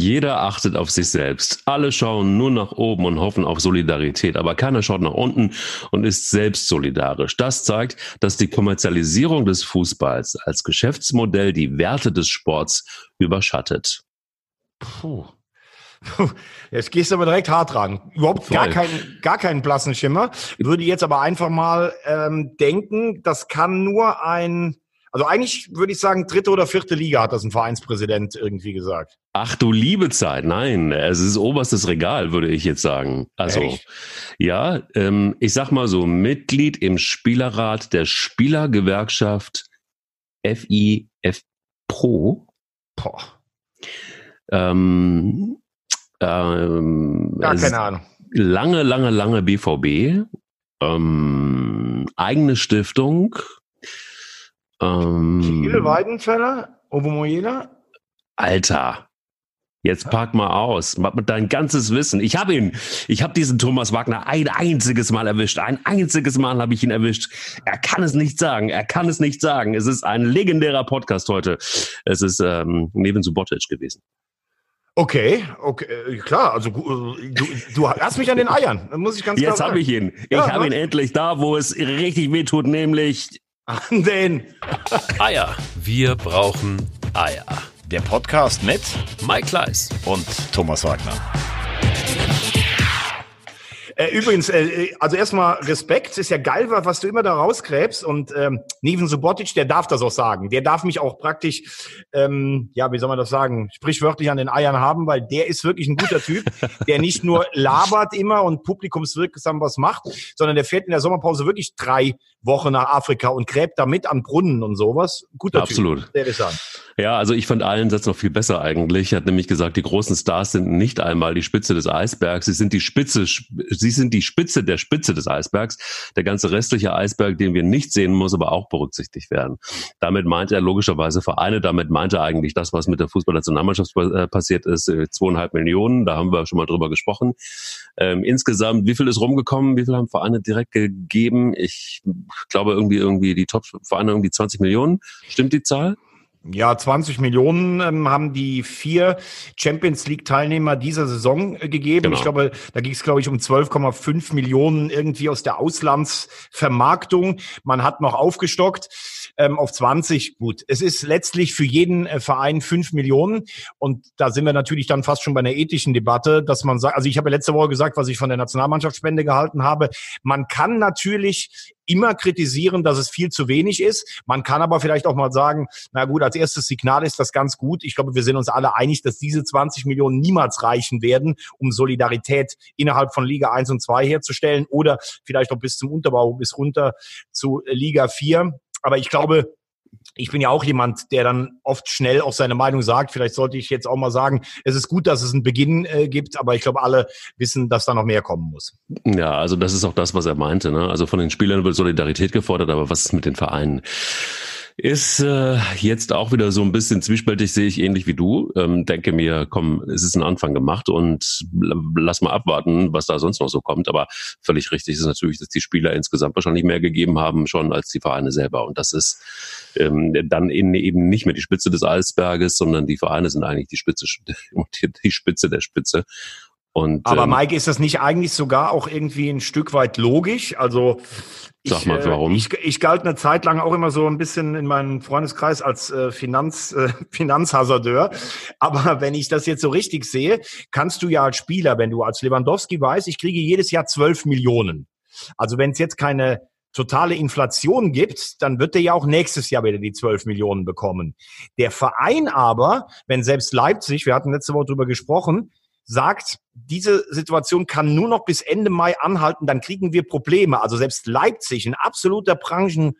Jeder achtet auf sich selbst. Alle schauen nur nach oben und hoffen auf Solidarität, aber keiner schaut nach unten und ist selbst solidarisch. Das zeigt, dass die Kommerzialisierung des Fußballs als Geschäftsmodell die Werte des Sports überschattet. Puh. Jetzt gehst du aber direkt hart ran. Überhaupt Voll. gar keinen, gar keinen blassen Schimmer. Ich würde jetzt aber einfach mal ähm, denken, das kann nur ein, also eigentlich würde ich sagen, dritte oder vierte Liga hat das ein Vereinspräsident irgendwie gesagt. Ach du liebe Zeit, nein, es ist oberstes Regal, würde ich jetzt sagen. Also Echt? ja, ähm, ich sag mal so, Mitglied im Spielerrat der Spielergewerkschaft FIF Pro. Boah. Ähm, ähm, Gar keine Ahnung. Lange, lange, lange BVB. Ähm, eigene Stiftung. Ähm, Weidenfeller, Obomoyela? Alter, Jetzt pack mal aus, mit dein ganzes Wissen. Ich habe ihn, ich habe diesen Thomas Wagner ein einziges Mal erwischt. Ein einziges Mal habe ich ihn erwischt. Er kann es nicht sagen, er kann es nicht sagen. Es ist ein legendärer Podcast heute. Es ist ähm, neben Subotic gewesen. Okay, okay, äh, klar. Also äh, du, du hast mich an den Eiern. muss ich ganz klar Jetzt habe ich ihn. Ich ja, habe ihn endlich da, wo es richtig wehtut, nämlich an den Eier. Wir brauchen Eier. Der Podcast mit Mike Kleiss und Thomas Wagner. Äh, übrigens, äh, also erstmal Respekt, ist ja geil, was du immer da rausgräbst und ähm, Neven Subotic, der darf das auch sagen. Der darf mich auch praktisch, ähm, ja, wie soll man das sagen, sprichwörtlich an den Eiern haben, weil der ist wirklich ein guter Typ, der nicht nur labert immer und publikumswirksam was macht, sondern der fährt in der Sommerpause wirklich drei Wochen nach Afrika und gräbt da mit an Brunnen und sowas. Guter Absolut. Typ, an. Ja, also ich fand allen Satz noch viel besser eigentlich. Er hat nämlich gesagt, die großen Stars sind nicht einmal die Spitze des Eisbergs, sie sind die Spitze, sie sind die Spitze der Spitze des Eisbergs. Der ganze restliche Eisberg, den wir nicht sehen, muss aber auch berücksichtigt werden. Damit meint er logischerweise Vereine, damit meint er eigentlich das, was mit der Fußballnationalmannschaft äh, passiert ist, äh, zweieinhalb Millionen, da haben wir schon mal drüber gesprochen. Ähm, insgesamt, wie viel ist rumgekommen? Wie viel haben Vereine direkt gegeben? Ich glaube irgendwie irgendwie die Top-Vereine irgendwie 20 Millionen. Stimmt die Zahl? Ja, 20 Millionen ähm, haben die vier Champions League Teilnehmer dieser Saison äh, gegeben. Genau. Ich glaube, da ging es, glaube ich, um 12,5 Millionen irgendwie aus der Auslandsvermarktung. Man hat noch aufgestockt ähm, auf 20. Gut, es ist letztlich für jeden äh, Verein 5 Millionen. Und da sind wir natürlich dann fast schon bei einer ethischen Debatte, dass man sagt, also ich habe ja letzte Woche gesagt, was ich von der Nationalmannschaftsspende gehalten habe. Man kann natürlich immer kritisieren, dass es viel zu wenig ist. Man kann aber vielleicht auch mal sagen, na gut, als erstes Signal ist das ganz gut. Ich glaube, wir sind uns alle einig, dass diese 20 Millionen niemals reichen werden, um Solidarität innerhalb von Liga 1 und 2 herzustellen oder vielleicht auch bis zum Unterbau, bis runter zu Liga 4. Aber ich glaube, ich bin ja auch jemand, der dann oft schnell auch seine Meinung sagt. Vielleicht sollte ich jetzt auch mal sagen, es ist gut, dass es einen Beginn äh, gibt, aber ich glaube, alle wissen, dass da noch mehr kommen muss. Ja, also das ist auch das, was er meinte. Ne? Also von den Spielern wird Solidarität gefordert, aber was ist mit den Vereinen? Ist äh, jetzt auch wieder so ein bisschen zwiespältig, sehe ich ähnlich wie du. Ähm, denke mir, komm, es ist ein Anfang gemacht und lass mal abwarten, was da sonst noch so kommt. Aber völlig richtig ist natürlich, dass die Spieler insgesamt wahrscheinlich mehr gegeben haben schon als die Vereine selber. Und das ist ähm, dann in, eben nicht mehr die Spitze des Eisberges, sondern die Vereine sind eigentlich die Spitze, die Spitze der Spitze. Und, Aber ähm, Mike, ist das nicht eigentlich sogar auch irgendwie ein Stück weit logisch? Also Sag mal, äh, warum? Ich, ich, ich galt eine Zeit lang auch immer so ein bisschen in meinem Freundeskreis als äh, Finanz, äh, Finanzhasardeur. Aber wenn ich das jetzt so richtig sehe, kannst du ja als Spieler, wenn du als Lewandowski weißt, ich kriege jedes Jahr zwölf Millionen. Also wenn es jetzt keine totale Inflation gibt, dann wird er ja auch nächstes Jahr wieder die 12 Millionen bekommen. Der Verein aber, wenn selbst Leipzig, wir hatten letzte Woche drüber gesprochen, sagt, diese Situation kann nur noch bis Ende Mai anhalten, dann kriegen wir Probleme. Also selbst Leipzig, ein absoluter Branchen,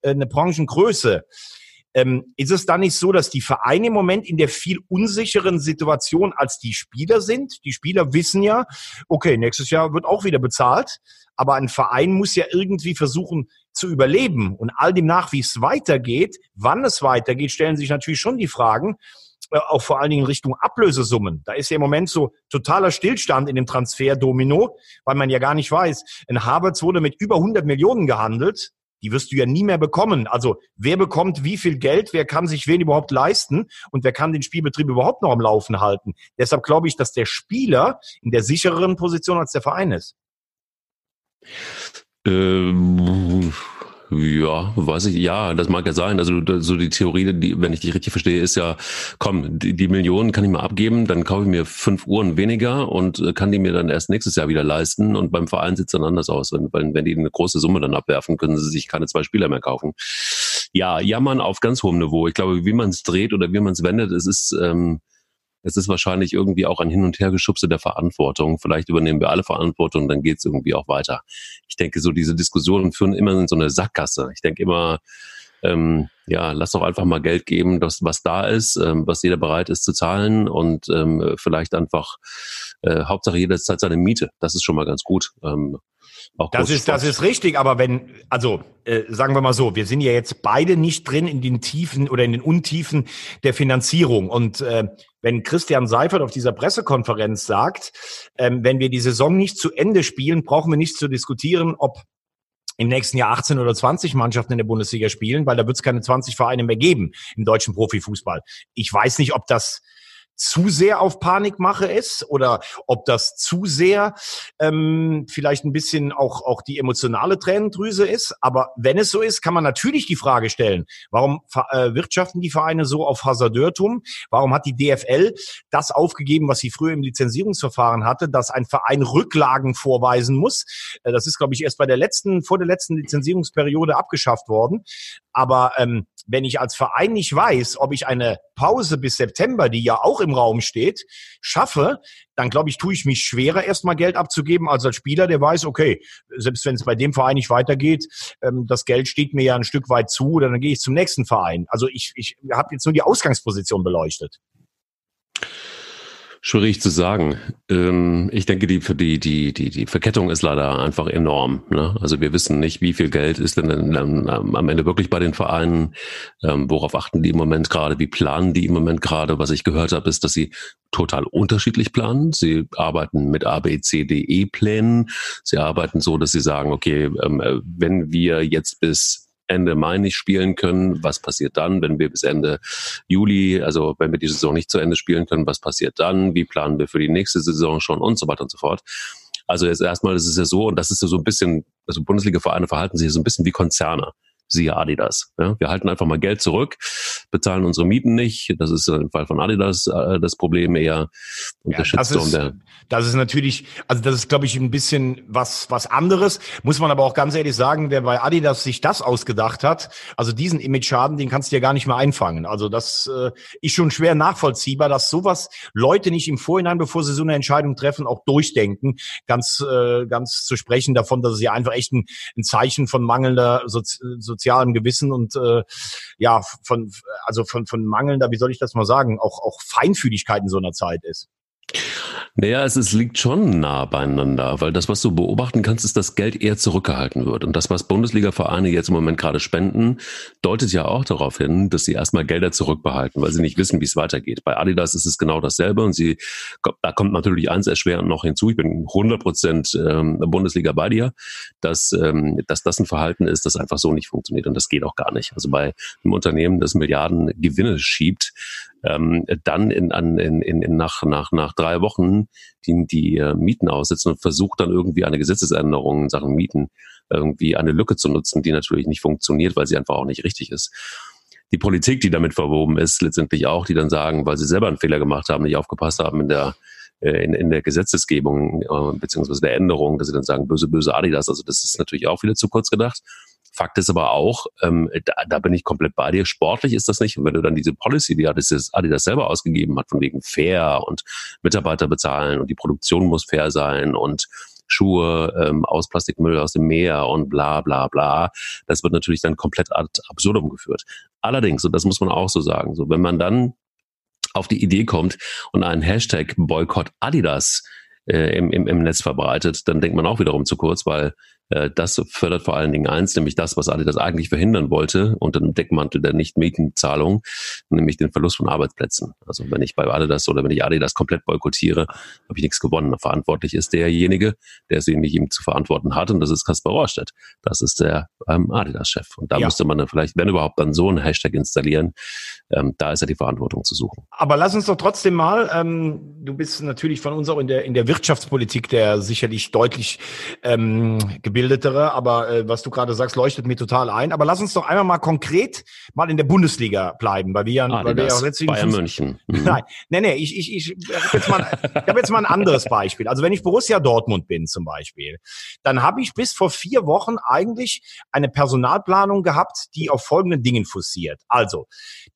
äh, eine Branchengröße, ähm, ist es dann nicht so, dass die Vereine im Moment in der viel unsicheren Situation als die Spieler sind? Die Spieler wissen ja, okay, nächstes Jahr wird auch wieder bezahlt, aber ein Verein muss ja irgendwie versuchen zu überleben. Und all dem nach, wie es weitergeht, wann es weitergeht, stellen sich natürlich schon die Fragen, auch vor allen Dingen in Richtung Ablösesummen. Da ist ja im Moment so totaler Stillstand in dem Transfer-Domino, weil man ja gar nicht weiß. Ein Havertz wurde mit über 100 Millionen gehandelt. die wirst du ja nie mehr bekommen. Also wer bekommt wie viel Geld, wer kann sich wen überhaupt leisten und wer kann den Spielbetrieb überhaupt noch am Laufen halten. Deshalb glaube ich, dass der Spieler in der sichereren Position als der Verein ist. Ähm, ja, weiß ich, ja, das mag ja sein. Also so die Theorie, die, wenn ich die richtig verstehe, ist ja, komm, die, die Millionen kann ich mal abgeben, dann kaufe ich mir fünf Uhren weniger und äh, kann die mir dann erst nächstes Jahr wieder leisten. Und beim Verein sieht es dann anders aus. Wenn, wenn, wenn die eine große Summe dann abwerfen, können sie sich keine zwei Spieler mehr kaufen. Ja, jammern auf ganz hohem Niveau. Ich glaube, wie man es dreht oder wie man es wendet, es ist ähm, es ist wahrscheinlich irgendwie auch ein Hin- und Hergeschubse der Verantwortung. Vielleicht übernehmen wir alle Verantwortung, dann geht es irgendwie auch weiter. Ich denke, so diese Diskussionen führen immer in so eine Sackgasse. Ich denke immer, ähm, ja, lass doch einfach mal Geld geben, das, was da ist, ähm, was jeder bereit ist zu zahlen und ähm, vielleicht einfach äh, Hauptsache jeder zahlt seine Miete. Das ist schon mal ganz gut. Ähm, auch das ist, das ist richtig, aber wenn, also äh, sagen wir mal so, wir sind ja jetzt beide nicht drin in den Tiefen oder in den Untiefen der Finanzierung. Und äh, wenn Christian Seifert auf dieser Pressekonferenz sagt, ähm, wenn wir die Saison nicht zu Ende spielen, brauchen wir nicht zu diskutieren, ob im nächsten Jahr 18 oder 20 Mannschaften in der Bundesliga spielen, weil da wird es keine 20 Vereine mehr geben im deutschen Profifußball. Ich weiß nicht, ob das zu sehr auf Panikmache ist oder ob das zu sehr ähm, vielleicht ein bisschen auch, auch die emotionale Tränendrüse ist. Aber wenn es so ist, kann man natürlich die Frage stellen, warum äh, wirtschaften die Vereine so auf Hasardeurtum? Warum hat die DFL das aufgegeben, was sie früher im Lizenzierungsverfahren hatte, dass ein Verein Rücklagen vorweisen muss? Äh, das ist, glaube ich, erst bei der letzten, vor der letzten Lizenzierungsperiode abgeschafft worden. Aber ähm, wenn ich als Verein nicht weiß, ob ich eine Pause bis September, die ja auch im Raum steht, schaffe, dann glaube ich, tue ich mich schwerer, erstmal Geld abzugeben, als als Spieler, der weiß, okay, selbst wenn es bei dem Verein nicht weitergeht, ähm, das Geld steht mir ja ein Stück weit zu, dann gehe ich zum nächsten Verein. Also ich, ich habe jetzt nur die Ausgangsposition beleuchtet. Schwierig zu sagen. Ähm, ich denke, die, die, die, die, die Verkettung ist leider einfach enorm. Ne? Also wir wissen nicht, wie viel Geld ist denn dann am Ende wirklich bei den Vereinen. Ähm, worauf achten die im Moment gerade? Wie planen die im Moment gerade? Was ich gehört habe, ist, dass sie total unterschiedlich planen. Sie arbeiten mit A, B, C, D, E-Plänen. Sie arbeiten so, dass sie sagen, okay, ähm, äh, wenn wir jetzt bis Ende Mai nicht spielen können, was passiert dann, wenn wir bis Ende Juli, also wenn wir die Saison nicht zu Ende spielen können, was passiert dann, wie planen wir für die nächste Saison schon? Und so weiter und so fort. Also jetzt erstmal ist es ja so, und das ist ja so ein bisschen, also Bundesliga-Vereine verhalten sich so ein bisschen wie Konzerne. Siehe Adidas. Ja, wir halten einfach mal Geld zurück, bezahlen unsere Mieten nicht. Das ist im Fall von Adidas äh, das Problem eher. Und ja, der Shitstorm ist, der. Das ist natürlich, also das ist, glaube ich, ein bisschen was, was anderes. Muss man aber auch ganz ehrlich sagen, wer bei Adidas sich das ausgedacht hat, also diesen Image-Schaden, den kannst du ja gar nicht mehr einfangen. Also das äh, ist schon schwer nachvollziehbar, dass sowas Leute nicht im Vorhinein, bevor sie so eine Entscheidung treffen, auch durchdenken. Ganz, äh, ganz zu sprechen davon, dass es ja einfach echt ein, ein Zeichen von mangelnder Sozi sozialem Gewissen und äh, ja, von, also von, von mangelnder, wie soll ich das mal sagen, auch, auch Feinfühligkeit in so einer Zeit ist. Naja, es, es liegt schon nah beieinander, weil das, was du beobachten kannst, ist, dass Geld eher zurückgehalten wird. Und das, was Bundesliga-Vereine jetzt im Moment gerade spenden, deutet ja auch darauf hin, dass sie erstmal Gelder zurückbehalten, weil sie nicht wissen, wie es weitergeht. Bei Adidas ist es genau dasselbe und sie, da kommt natürlich eins erschwerend noch hinzu. Ich bin 100 Prozent ähm, Bundesliga bei dir, dass, ähm, dass das ein Verhalten ist, das einfach so nicht funktioniert und das geht auch gar nicht. Also bei einem Unternehmen, das Milliarden Gewinne schiebt, ähm, dann in, an, in, in, nach, nach, nach drei Wochen die, die äh, Mieten aussetzen und versucht dann irgendwie eine Gesetzesänderung in Sachen Mieten irgendwie eine Lücke zu nutzen, die natürlich nicht funktioniert, weil sie einfach auch nicht richtig ist. Die Politik, die damit verwoben ist, letztendlich auch, die dann sagen, weil sie selber einen Fehler gemacht haben, nicht aufgepasst haben in der äh, in, in der Gesetzesgebung äh, beziehungsweise der Änderung, dass sie dann sagen, böse, böse Adidas. Also das ist natürlich auch wieder zu kurz gedacht. Fakt ist aber auch, ähm, da, da bin ich komplett bei dir. Sportlich ist das nicht. Und wenn du dann diese Policy, die Adidas, Adidas selber ausgegeben hat, von wegen fair und Mitarbeiter bezahlen und die Produktion muss fair sein und Schuhe ähm, aus Plastikmüll aus dem Meer und bla bla bla. Das wird natürlich dann komplett ad absurdum geführt. Allerdings, und das muss man auch so sagen, so wenn man dann auf die Idee kommt und einen Hashtag Boykott Adidas äh, im, im, im Netz verbreitet, dann denkt man auch wiederum zu kurz, weil das fördert vor allen Dingen eins, nämlich das, was Adidas eigentlich verhindern wollte, unter dem Deckmantel der Nicht-Mietenzahlung, nämlich den Verlust von Arbeitsplätzen. Also wenn ich bei Adidas oder wenn ich Adidas komplett boykottiere, habe ich nichts gewonnen. Verantwortlich ist derjenige, der es irgendwie ihm zu verantworten hat, und das ist Kaspar Rohrstedt. Das ist der ähm, Adidas-Chef. Und da ja. müsste man dann vielleicht, wenn überhaupt, dann so einen Hashtag installieren. Ähm, da ist ja die Verantwortung zu suchen. Aber lass uns doch trotzdem mal, ähm, du bist natürlich von uns auch in der, in der Wirtschaftspolitik der sicherlich deutlich ähm, gebildetere, aber äh, was du gerade sagst, leuchtet mir total ein. Aber lass uns doch einmal mal konkret mal in der Bundesliga bleiben, weil wir ja, ah, weil wir ja letztlich Bayern München. Mhm. Nein, nee, nee, ich, ich, ich, ich habe jetzt, mal, ich hab jetzt mal ein anderes Beispiel. Also wenn ich Borussia Dortmund bin zum Beispiel, dann habe ich bis vor vier Wochen eigentlich eine Personalplanung gehabt, die auf folgenden Dingen fussiert. Also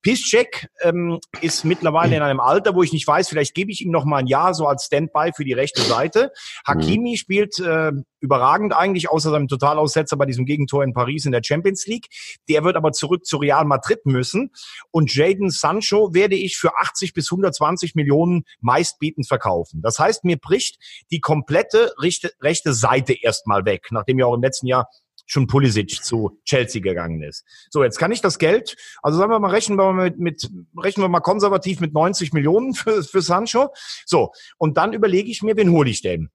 Piszczek ähm, ist mittlerweile in einem Alter, wo ich nicht weiß, vielleicht gebe ich ihm noch mal ein Jahr so als Standby für die rechte Seite. Hakimi mhm. spielt äh, überragend eigentlich, außer seinem Totalaussetzer bei diesem Gegentor in Paris in der Champions League. Der wird aber zurück zu Real Madrid müssen. Und Jaden Sancho werde ich für 80 bis 120 Millionen meistbietend verkaufen. Das heißt, mir bricht die komplette rechte, rechte Seite erstmal weg, nachdem ja auch im letzten Jahr schon Pulisic zu Chelsea gegangen ist. So, jetzt kann ich das Geld, also sagen wir mal, rechnen wir mal mit, mit rechnen wir mal konservativ mit 90 Millionen für, für Sancho. So, und dann überlege ich mir, wen hole ich denn?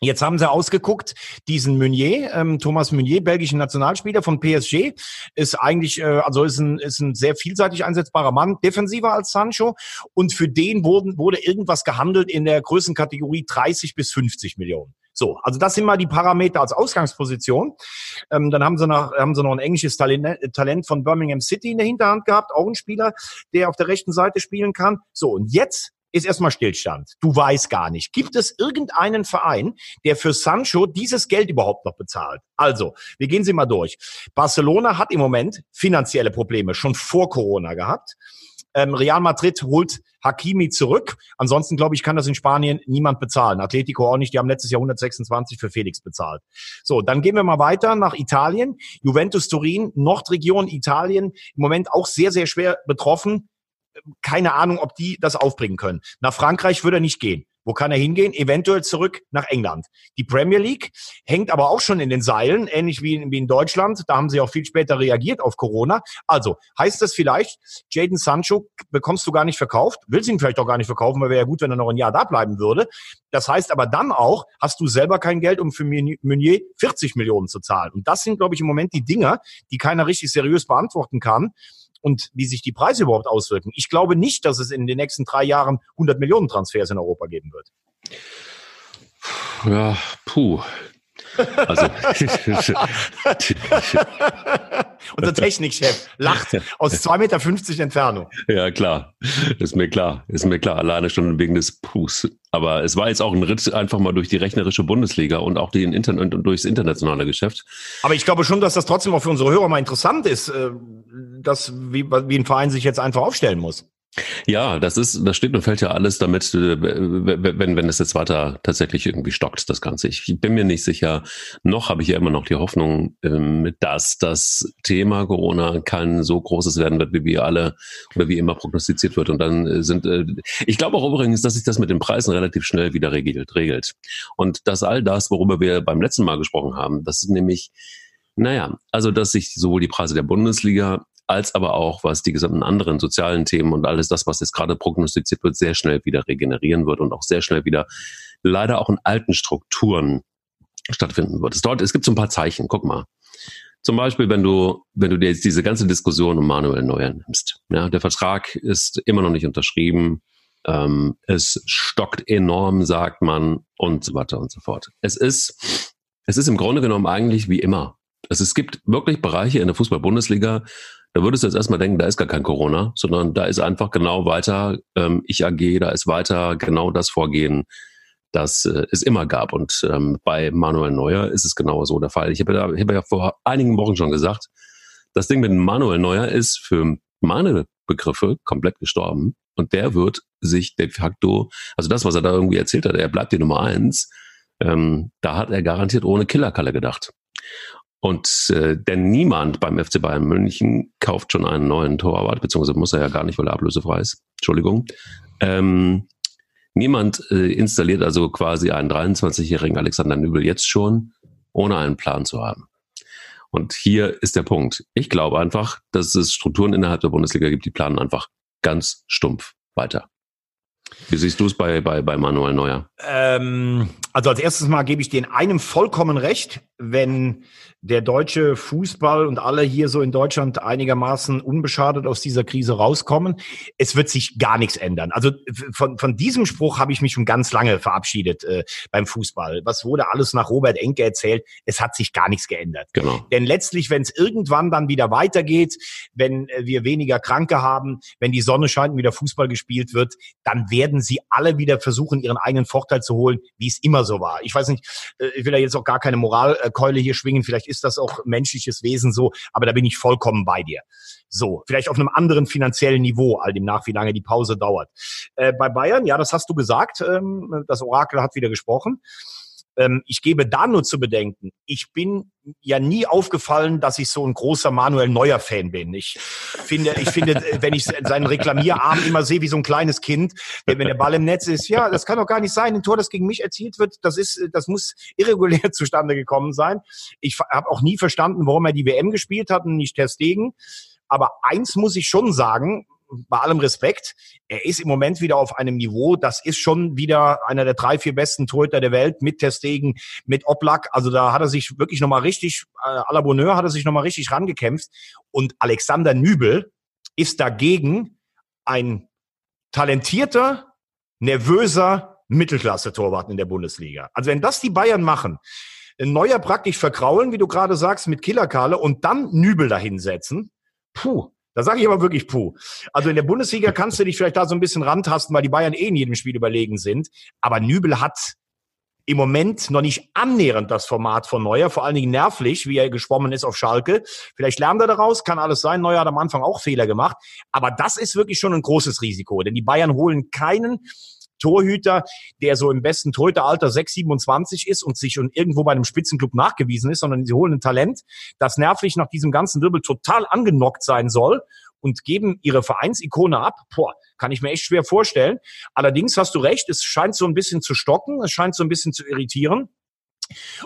Jetzt haben sie ausgeguckt, diesen Meunier, ähm, Thomas Meunier, belgischen Nationalspieler von PSG, ist eigentlich, äh, also ist ein, ist ein sehr vielseitig einsetzbarer Mann, defensiver als Sancho. Und für den wurden, wurde irgendwas gehandelt in der Größenkategorie 30 bis 50 Millionen. So, also das sind mal die Parameter als Ausgangsposition. Ähm, dann haben sie, noch, haben sie noch ein englisches Talent, Talent von Birmingham City in der Hinterhand gehabt, auch ein Spieler, der auf der rechten Seite spielen kann. So, und jetzt ist erstmal Stillstand. Du weißt gar nicht. Gibt es irgendeinen Verein, der für Sancho dieses Geld überhaupt noch bezahlt? Also, wir gehen sie mal durch. Barcelona hat im Moment finanzielle Probleme, schon vor Corona gehabt. Ähm, Real Madrid holt Hakimi zurück. Ansonsten, glaube ich, kann das in Spanien niemand bezahlen. Atletico auch nicht. Die haben letztes Jahr 126 für Felix bezahlt. So, dann gehen wir mal weiter nach Italien. Juventus Turin, Nordregion Italien, im Moment auch sehr, sehr schwer betroffen keine Ahnung, ob die das aufbringen können. Nach Frankreich würde er nicht gehen. Wo kann er hingehen? Eventuell zurück nach England. Die Premier League hängt aber auch schon in den Seilen, ähnlich wie in, wie in Deutschland. Da haben sie auch viel später reagiert auf Corona. Also heißt das vielleicht, Jaden Sancho bekommst du gar nicht verkauft, willst ihn vielleicht auch gar nicht verkaufen, weil wäre ja gut, wenn er noch ein Jahr da bleiben würde. Das heißt aber dann auch, hast du selber kein Geld, um für Meunier 40 Millionen zu zahlen. Und das sind, glaube ich, im Moment die Dinger, die keiner richtig seriös beantworten kann und wie sich die Preise überhaupt auswirken. Ich glaube nicht, dass es in den nächsten drei Jahren 100 Millionen Transfers in Europa geben wird. Ja, puh. Also. Unser Technikchef lacht aus 2,50 Meter Entfernung. Ja, klar. Ist mir klar. Ist mir klar. Alleine schon wegen des Pus. Aber es war jetzt auch ein Ritt einfach mal durch die rechnerische Bundesliga und auch den Internet und durchs internationale Geschäft. Aber ich glaube schon, dass das trotzdem auch für unsere Hörer mal interessant ist, äh, dass, wie, wie ein Verein sich jetzt einfach aufstellen muss. Ja, das ist, das steht und fällt ja alles damit, äh, wenn, wenn es jetzt weiter tatsächlich irgendwie stockt, das Ganze. Ich bin mir nicht sicher, noch habe ich ja immer noch die Hoffnung, ähm, dass das Thema Corona kein so großes werden wird, wie wir alle oder wie immer prognostiziert wird. Und dann äh, sind, äh, ich glaube auch übrigens, dass sich das mit den Preisen relativ schnell wieder regelt, regelt. Und dass all das, worüber wir beim letzten Mal gesprochen haben, das ist nämlich, naja, also dass sich sowohl die Preise der Bundesliga als aber auch, was die gesamten anderen sozialen Themen und alles das, was jetzt gerade prognostiziert wird, sehr schnell wieder regenerieren wird und auch sehr schnell wieder leider auch in alten Strukturen stattfinden wird. Es, dort, es gibt so ein paar Zeichen, guck mal. Zum Beispiel, wenn du, wenn du dir jetzt diese ganze Diskussion um Manuel Neuer nimmst. Ja, der Vertrag ist immer noch nicht unterschrieben. Ähm, es stockt enorm, sagt man, und so weiter und so fort. Es ist, es ist im Grunde genommen eigentlich wie immer. Also es gibt wirklich Bereiche in der Fußball-Bundesliga, da würdest du jetzt erstmal denken, da ist gar kein Corona, sondern da ist einfach genau weiter ähm, ich AG, da ist weiter genau das Vorgehen, das äh, es immer gab. Und ähm, bei Manuel Neuer ist es genau so der Fall. Ich habe ja, hab ja vor einigen Wochen schon gesagt, das Ding mit Manuel Neuer ist für meine Begriffe komplett gestorben. Und der wird sich de facto, also das, was er da irgendwie erzählt hat, er bleibt die Nummer eins, ähm, da hat er garantiert ohne Killerkalle gedacht. Und äh, denn niemand beim FC Bayern München kauft schon einen neuen Torwart, beziehungsweise muss er ja gar nicht, weil er ablösefrei ist. Entschuldigung. Ähm, Niemand äh, installiert also quasi einen 23-jährigen Alexander Nübel jetzt schon, ohne einen Plan zu haben. Und hier ist der Punkt. Ich glaube einfach, dass es Strukturen innerhalb der Bundesliga gibt, die planen einfach ganz stumpf weiter. Wie siehst du es bei, bei, bei Manuel Neuer? Ähm, also als erstes Mal gebe ich dir in einem vollkommen recht, wenn der deutsche Fußball und alle hier so in Deutschland einigermaßen unbeschadet aus dieser Krise rauskommen. Es wird sich gar nichts ändern. Also von, von diesem Spruch habe ich mich schon ganz lange verabschiedet äh, beim Fußball. Was wurde alles nach Robert Enke erzählt? Es hat sich gar nichts geändert. Genau. Denn letztlich, wenn es irgendwann dann wieder weitergeht, wenn äh, wir weniger Kranke haben, wenn die Sonne scheint und wieder Fußball gespielt wird, dann werden sie alle wieder versuchen, ihren eigenen Vorteil zu holen, wie es immer so war. Ich weiß nicht, äh, ich will da jetzt auch gar keine Moralkeule hier schwingen. Vielleicht ist das auch menschliches Wesen so, aber da bin ich vollkommen bei dir. So, vielleicht auf einem anderen finanziellen Niveau, all dem nach, wie lange die Pause dauert. Äh, bei Bayern, ja, das hast du gesagt, ähm, das Orakel hat wieder gesprochen. Ähm, ich gebe da nur zu bedenken, ich bin ja nie aufgefallen, dass ich so ein großer Manuel Neuer Fan bin. Ich finde, ich finde, wenn ich seinen Reklamierarm immer sehe wie so ein kleines Kind, wenn der Ball im Netz ist, ja, das kann doch gar nicht sein. Ein Tor, das gegen mich erzielt wird, das ist, das muss irregulär zustande gekommen sein. Ich habe auch nie verstanden, warum er die WM gespielt hat und nicht Ter Stegen. Aber eins muss ich schon sagen, bei allem Respekt, er ist im Moment wieder auf einem Niveau, das ist schon wieder einer der drei, vier besten Torhüter der Welt mit Testegen, mit Oblak. Also da hat er sich wirklich nochmal richtig, äh, à la Bonheur hat er sich nochmal richtig rangekämpft. Und Alexander Nübel ist dagegen ein talentierter, nervöser Mittelklasse-Torwart in der Bundesliga. Also wenn das die Bayern machen, Neuer praktisch verkraulen, wie du gerade sagst, mit Killerkale und dann Nübel dahinsetzen, puh, da sage ich aber wirklich puh. Also in der Bundesliga kannst du dich vielleicht da so ein bisschen rantasten, weil die Bayern eh in jedem Spiel überlegen sind. Aber Nübel hat im Moment noch nicht annähernd das Format von Neuer, vor allen Dingen nervlich, wie er geschwommen ist auf Schalke. Vielleicht lernt er daraus, kann alles sein. Neuer hat am Anfang auch Fehler gemacht. Aber das ist wirklich schon ein großes Risiko, denn die Bayern holen keinen Torhüter, der so im besten Torhüteralter 6, 27 ist und sich schon irgendwo bei einem Spitzenclub nachgewiesen ist, sondern sie holen ein Talent, das nervlich nach diesem ganzen Wirbel total angenockt sein soll und geben ihre Vereinsikone ab. Boah, kann ich mir echt schwer vorstellen. Allerdings hast du recht, es scheint so ein bisschen zu stocken, es scheint so ein bisschen zu irritieren.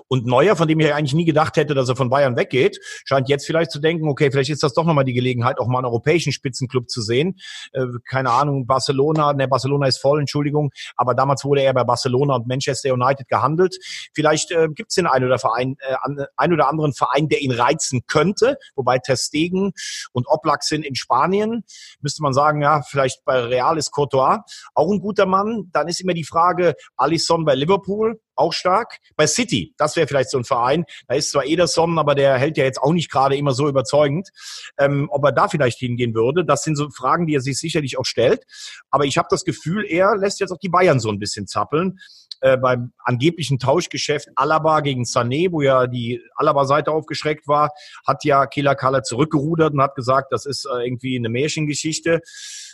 Und Neuer, von dem ich eigentlich nie gedacht hätte, dass er von Bayern weggeht, scheint jetzt vielleicht zu denken, okay, vielleicht ist das doch nochmal die Gelegenheit, auch mal einen europäischen Spitzenclub zu sehen. Äh, keine Ahnung, Barcelona, ne, Barcelona ist voll, Entschuldigung, aber damals wurde er bei Barcelona und Manchester United gehandelt. Vielleicht äh, gibt es den einen oder, Verein, äh, ein oder anderen Verein, der ihn reizen könnte, wobei Testegen und Oblak sind in Spanien. Müsste man sagen, ja, vielleicht bei Real ist Courtois auch ein guter Mann. Dann ist immer die Frage, Alisson bei Liverpool, auch stark. Bei City, das wäre vielleicht so ein Verein. Da ist zwar Ederson, aber der hält ja jetzt auch nicht gerade immer so überzeugend. Ähm, ob er da vielleicht hingehen würde, das sind so Fragen, die er sich sicherlich auch stellt. Aber ich habe das Gefühl, er lässt jetzt auch die Bayern so ein bisschen zappeln. Äh, beim angeblichen Tauschgeschäft Alaba gegen Sané, wo ja die Alaba-Seite aufgeschreckt war, hat ja Killer Kalle zurückgerudert und hat gesagt, das ist äh, irgendwie eine Märchengeschichte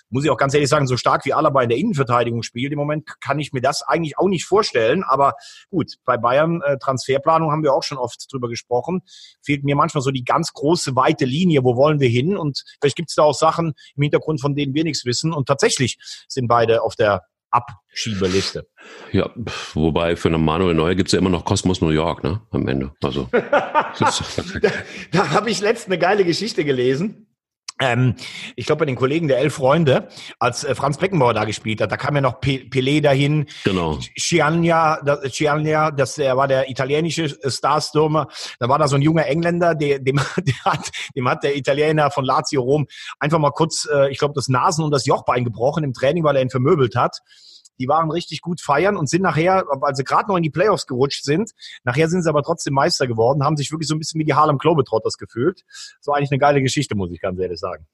muss ich auch ganz ehrlich sagen, so stark wie Alaba in der Innenverteidigung spielt, im Moment kann ich mir das eigentlich auch nicht vorstellen. Aber gut, bei Bayern äh, Transferplanung haben wir auch schon oft drüber gesprochen. Fehlt mir manchmal so die ganz große, weite Linie, wo wollen wir hin? Und vielleicht gibt es da auch Sachen im Hintergrund, von denen wir nichts wissen. Und tatsächlich sind beide auf der Abschiebeliste. Ja, wobei für einen Manuel Neuer gibt es ja immer noch Kosmos New York, ne? Am Ende. Also. da da habe ich letztens eine geile Geschichte gelesen. Ähm, ich glaube, bei den Kollegen der Elf Freunde, als äh, Franz Beckenbauer da gespielt hat, da kam ja noch Pe Pelé dahin. Genau. Ciania, das, Ciania, das der war der italienische äh, Starstürmer. Da war da so ein junger Engländer, der, dem, der hat, dem hat der Italiener von Lazio Rom einfach mal kurz, äh, ich glaube, das Nasen- und das Jochbein gebrochen im Training, weil er ihn vermöbelt hat die waren richtig gut feiern und sind nachher, weil sie gerade noch in die Playoffs gerutscht sind, nachher sind sie aber trotzdem Meister geworden, haben sich wirklich so ein bisschen wie die Harlem Globetrotters gefühlt. So eigentlich eine geile Geschichte, muss ich ganz ehrlich sagen.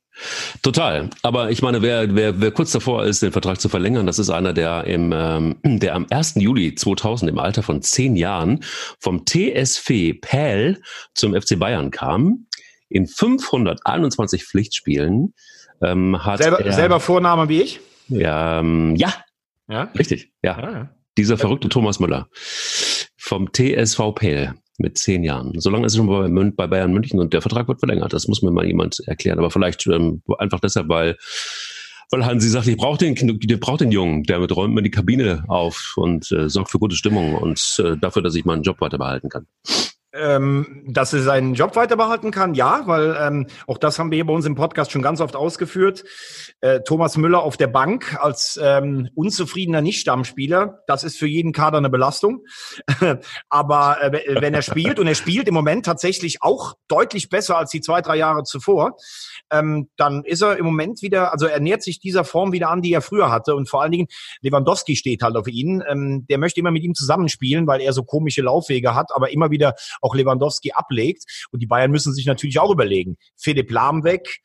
Total. Aber ich meine, wer, wer, wer kurz davor ist, den Vertrag zu verlängern, das ist einer, der im, ähm, der am 1. Juli 2000 im Alter von zehn Jahren vom TSV Pähl zum FC Bayern kam. In 521 Pflichtspielen ähm, hat selber, er, selber Vorname wie ich? Ja, ähm, ja, ja? Richtig, ja. Ah, ja. Dieser verrückte Thomas Müller vom TSV Pell mit zehn Jahren. So lange ist er schon bei, bei, Bayern München und der Vertrag wird verlängert. Das muss mir mal jemand erklären. Aber vielleicht ähm, einfach deshalb, weil weil Hansi sagt, ich brauche den, ich brauch den Jungen, der räumt mir die Kabine auf und äh, sorgt für gute Stimmung und äh, dafür, dass ich meinen Job weiter behalten kann. Ähm, dass er seinen Job weiter behalten kann, ja, weil ähm, auch das haben wir hier bei uns im Podcast schon ganz oft ausgeführt. Äh, Thomas Müller auf der Bank als ähm, unzufriedener Nicht-Stammspieler, das ist für jeden Kader eine Belastung. Aber äh, wenn er spielt, und er spielt im Moment tatsächlich auch deutlich besser als die zwei, drei Jahre zuvor, ähm, dann ist er im Moment wieder, also er nähert sich dieser Form wieder an, die er früher hatte. Und vor allen Dingen, Lewandowski steht halt auf ihn. Ähm, der möchte immer mit ihm zusammenspielen, weil er so komische Laufwege hat, aber immer wieder auch Lewandowski ablegt. Und die Bayern müssen sich natürlich auch überlegen. Philipp Lahm weg,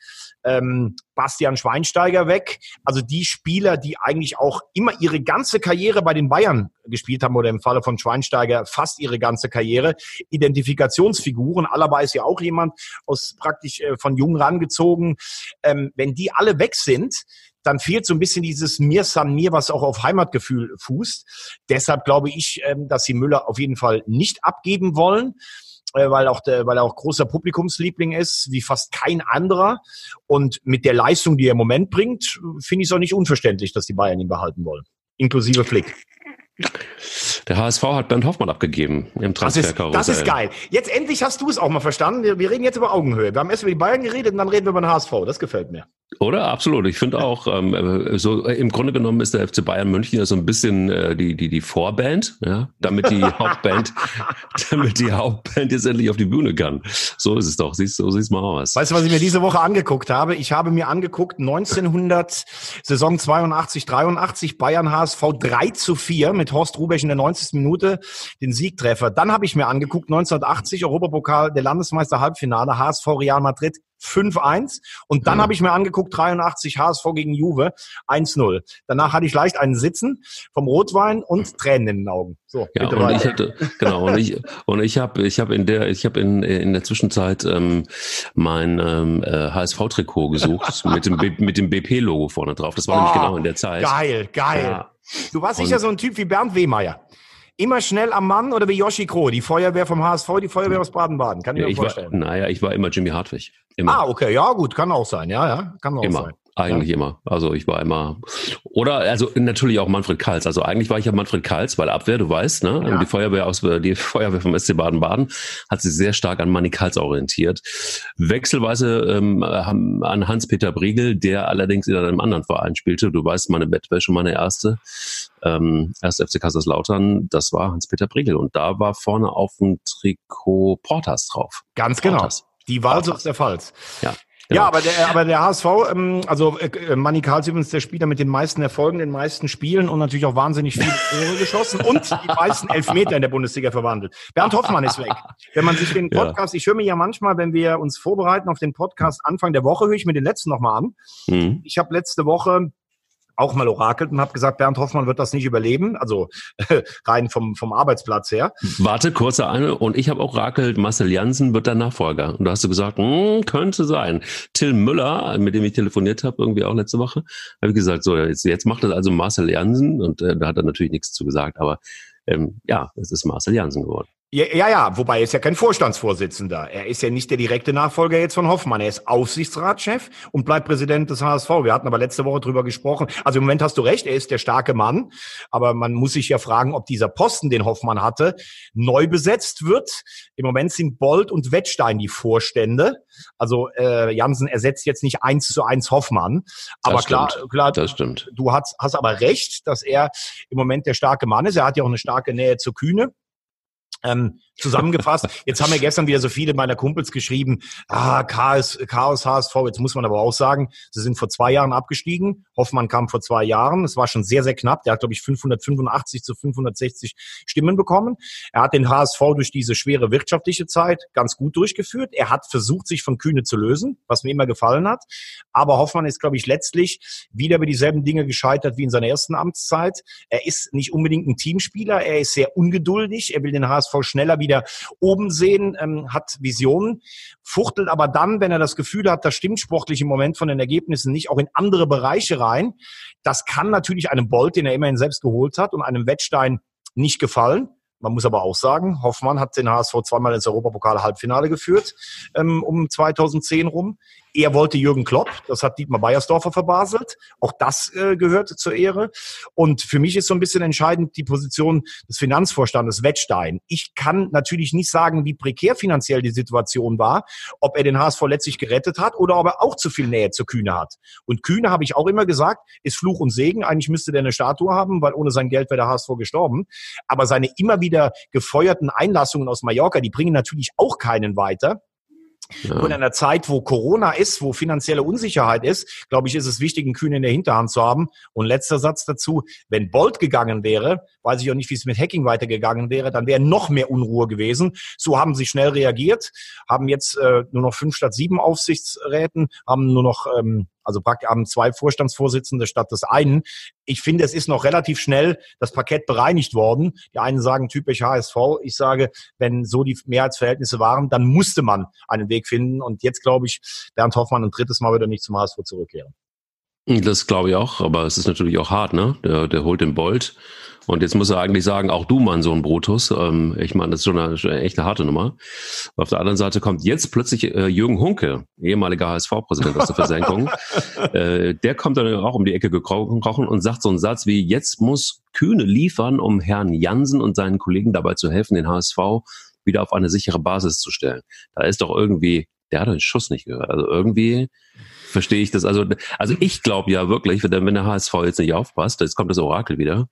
ähm, Bastian Schweinsteiger weg. Also die Spieler, die eigentlich auch immer ihre ganze Karriere bei den Bayern gespielt haben oder im Falle von Schweinsteiger fast ihre ganze Karriere. Identifikationsfiguren. Alaba ist ja auch jemand aus praktisch äh, von jung rangezogen. Ähm, wenn die alle weg sind, dann fehlt so ein bisschen dieses Mir San Mir, was auch auf Heimatgefühl fußt. Deshalb glaube ich, ähm, dass sie Müller auf jeden Fall nicht abgeben wollen äh, weil auch der, weil er auch großer Publikumsliebling ist, wie fast kein anderer. Und mit der Leistung, die er im Moment bringt, finde ich es auch nicht unverständlich, dass die Bayern ihn behalten wollen. Inklusive Flick. Der HSV hat Bernd Hoffmann abgegeben im Transferkarussell. Das, das ist geil. Jetzt endlich hast du es auch mal verstanden. Wir, wir, reden jetzt über Augenhöhe. Wir haben erst über die Bayern geredet und dann reden wir über den HSV. Das gefällt mir. Oder? Absolut. Ich finde auch, ähm, äh, so äh, im Grunde genommen ist der FC Bayern München ja so ein bisschen äh, die, die, die Vorband, ja, damit die Hauptband, damit die Hauptband jetzt endlich auf die Bühne kann. So ist es doch. Siehst, so sieht's mal aus. Weißt du, was ich mir diese Woche angeguckt habe? Ich habe mir angeguckt 1900, Saison 82, 83, Bayern HSV 3 zu 4 mit Horst Rubesch in der 90. Minute den Siegtreffer. Dann habe ich mir angeguckt 1980 Europapokal der Landesmeister Halbfinale HSV Real Madrid 5-1. Und dann mhm. habe ich mir angeguckt, 83 HSV gegen Juve, 1-0. Danach hatte ich leicht einen Sitzen vom Rotwein und Tränen in den Augen. So, ja, und ich hatte, genau, und ich, und ich habe, ich habe in der, ich habe in, in der Zwischenzeit ähm, mein ähm, HSV-Trikot äh, gesucht mit dem, mit dem BP-Logo vorne drauf. Das war oh, nämlich genau in der Zeit. Geil, geil. Ja. Du warst sicher so ein Typ wie Bernd Wehmeier immer schnell am Mann oder wie Yoshi Kroh, die Feuerwehr vom HSV, die Feuerwehr aus Baden-Baden? Kann ich ja, mir vorstellen. War, naja, ich war immer Jimmy Hartwig. Immer. Ah, okay, ja, gut, kann auch sein, ja, ja, kann auch immer. sein. Eigentlich ja. immer. Also ich war immer oder also natürlich auch Manfred Kals. Also eigentlich war ich ja Manfred Kals, weil Abwehr, du weißt, ne? Ja. Die Feuerwehr aus die Feuerwehr vom SC Baden-Baden hat sich sehr stark an Manny Kals orientiert. Wechselweise ähm, an Hans-Peter Briegel, der allerdings in einem anderen Verein spielte. Du weißt, meine Bettwäsche, meine erste, ähm, erste FC Kaiserslautern, das war Hans-Peter Briegel und da war vorne auf dem Trikot Portas drauf. Ganz genau. Portas. Die Wahl so ist der Pfalz. Ja. Genau. Ja, aber der, aber der HSV, ähm, also äh, Manny Karls übrigens der Spieler mit den meisten Erfolgen, den meisten Spielen und natürlich auch wahnsinnig viele Tore geschossen und die meisten Elfmeter in der Bundesliga verwandelt. Bernd Hoffmann ist weg. Wenn man sich den Podcast, ja. ich höre mir ja manchmal, wenn wir uns vorbereiten auf den Podcast Anfang der Woche, höre ich mir den letzten nochmal an. Mhm. Ich habe letzte Woche auch mal orakelt und habe gesagt, Bernd Hoffmann wird das nicht überleben, also rein vom, vom Arbeitsplatz her. Warte, kurze eine. Und ich habe auch orakelt, Marcel Janssen wird der Nachfolger. Und da hast du gesagt, hm, könnte sein. Till Müller, mit dem ich telefoniert habe, irgendwie auch letzte Woche, habe ich gesagt, so, jetzt, jetzt macht das also Marcel Janssen. Und äh, da hat er natürlich nichts zu gesagt, aber ähm, ja, es ist Marcel Janssen geworden. Ja, ja, ja, wobei er ist ja kein Vorstandsvorsitzender. Er ist ja nicht der direkte Nachfolger jetzt von Hoffmann. Er ist Aufsichtsratschef und bleibt Präsident des HSV. Wir hatten aber letzte Woche drüber gesprochen. Also im Moment hast du recht, er ist der starke Mann. Aber man muss sich ja fragen, ob dieser Posten, den Hoffmann hatte, neu besetzt wird. Im Moment sind Bold und Wettstein die Vorstände. Also äh, Jansen ersetzt jetzt nicht eins zu eins Hoffmann. Aber klar, klar, das stimmt. du hast, hast aber recht, dass er im Moment der starke Mann ist. Er hat ja auch eine starke Nähe zu Kühne. Ähm, zusammengefasst, jetzt haben ja gestern wieder so viele meiner Kumpels geschrieben, ah, Chaos, Chaos HSV, jetzt muss man aber auch sagen, sie sind vor zwei Jahren abgestiegen, Hoffmann kam vor zwei Jahren, es war schon sehr, sehr knapp, der hat, glaube ich, 585 zu 560 Stimmen bekommen. Er hat den HSV durch diese schwere wirtschaftliche Zeit ganz gut durchgeführt, er hat versucht, sich von Kühne zu lösen, was mir immer gefallen hat, aber Hoffmann ist, glaube ich, letztlich wieder über dieselben Dinge gescheitert wie in seiner ersten Amtszeit. Er ist nicht unbedingt ein Teamspieler, er ist sehr ungeduldig, er will den HSV schneller wieder oben sehen, ähm, hat Visionen, fuchtelt aber dann, wenn er das Gefühl hat, das stimmt sportlich im Moment von den Ergebnissen nicht, auch in andere Bereiche rein. Das kann natürlich einem Bolt, den er immerhin selbst geholt hat, und einem Wettstein nicht gefallen. Man muss aber auch sagen, Hoffmann hat den HSV zweimal ins Europapokal-Halbfinale geführt, ähm, um 2010 rum. Er wollte Jürgen Klopp, das hat Dietmar Beiersdorfer verbaselt. Auch das äh, gehört zur Ehre. Und für mich ist so ein bisschen entscheidend die Position des Finanzvorstandes Wettstein. Ich kann natürlich nicht sagen, wie prekär finanziell die Situation war, ob er den HSV letztlich gerettet hat oder ob er auch zu viel Nähe zu Kühne hat. Und Kühne, habe ich auch immer gesagt, ist Fluch und Segen. Eigentlich müsste der eine Statue haben, weil ohne sein Geld wäre der HSV gestorben. Aber seine immer wieder gefeuerten Einlassungen aus Mallorca, die bringen natürlich auch keinen weiter. Ja. Und in einer Zeit, wo Corona ist, wo finanzielle Unsicherheit ist, glaube ich, ist es wichtig, einen Kühn in der Hinterhand zu haben. Und letzter Satz dazu, wenn Bolt gegangen wäre, weiß ich auch nicht, wie es mit Hacking weitergegangen wäre, dann wäre noch mehr Unruhe gewesen. So haben sie schnell reagiert, haben jetzt äh, nur noch fünf statt sieben Aufsichtsräten, haben nur noch ähm, also praktisch haben zwei Vorstandsvorsitzende statt des einen. Ich finde, es ist noch relativ schnell das Parkett bereinigt worden. Die einen sagen typisch HSV. Ich sage, wenn so die Mehrheitsverhältnisse waren, dann musste man einen Weg finden. Und jetzt glaube ich, Bernd Hoffmann ein drittes Mal wieder nicht zum HSV zurückkehren. Das glaube ich auch, aber es ist natürlich auch hart, ne? Der, der holt den Bolt und jetzt muss er eigentlich sagen, auch du, mein Sohn Brutus. Ähm, ich meine, das ist schon eine, schon eine echte harte Nummer. Auf der anderen Seite kommt jetzt plötzlich äh, Jürgen Hunke, ehemaliger HSV-Präsident aus der Versenkung. äh, der kommt dann auch um die Ecke gekrochen und sagt so einen Satz wie, jetzt muss Kühne liefern, um Herrn Jansen und seinen Kollegen dabei zu helfen, den HSV wieder auf eine sichere Basis zu stellen. Da ist doch irgendwie, der hat den Schuss nicht gehört. Also irgendwie verstehe ich das. Also, also ich glaube ja wirklich, wenn der HSV jetzt nicht aufpasst, jetzt kommt das Orakel wieder,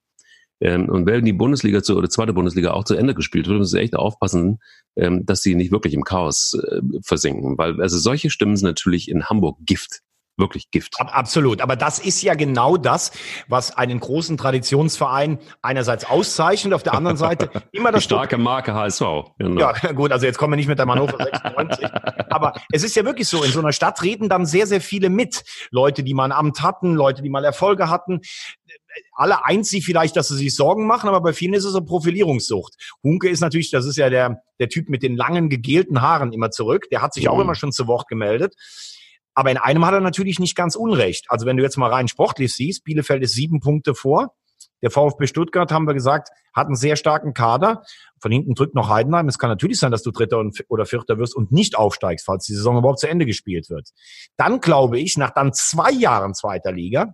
ähm, und wenn die Bundesliga zu, oder zweite Bundesliga auch zu Ende gespielt wird, müssen sie echt aufpassen, ähm, dass sie nicht wirklich im Chaos äh, versinken. Weil also solche Stimmen sind natürlich in Hamburg Gift wirklich Gift. Absolut. Aber das ist ja genau das, was einen großen Traditionsverein einerseits auszeichnet, auf der anderen Seite immer das. Die starke Marke HSV. Genau. Ja, gut, also jetzt kommen wir nicht mit der Hannover 96. aber es ist ja wirklich so, in so einer Stadt reden dann sehr, sehr viele mit. Leute, die mal ein Amt hatten, Leute, die mal Erfolge hatten alle eint vielleicht, dass sie sich Sorgen machen, aber bei vielen ist es eine Profilierungssucht. Hunke ist natürlich, das ist ja der, der Typ mit den langen, gegelten Haaren immer zurück. Der hat sich mhm. auch immer schon zu Wort gemeldet. Aber in einem hat er natürlich nicht ganz Unrecht. Also wenn du jetzt mal rein sportlich siehst, Bielefeld ist sieben Punkte vor. Der VfB Stuttgart, haben wir gesagt, hat einen sehr starken Kader. Von hinten drückt noch Heidenheim. Es kann natürlich sein, dass du Dritter oder Vierter wirst und nicht aufsteigst, falls die Saison überhaupt zu Ende gespielt wird. Dann glaube ich, nach dann zwei Jahren zweiter Liga,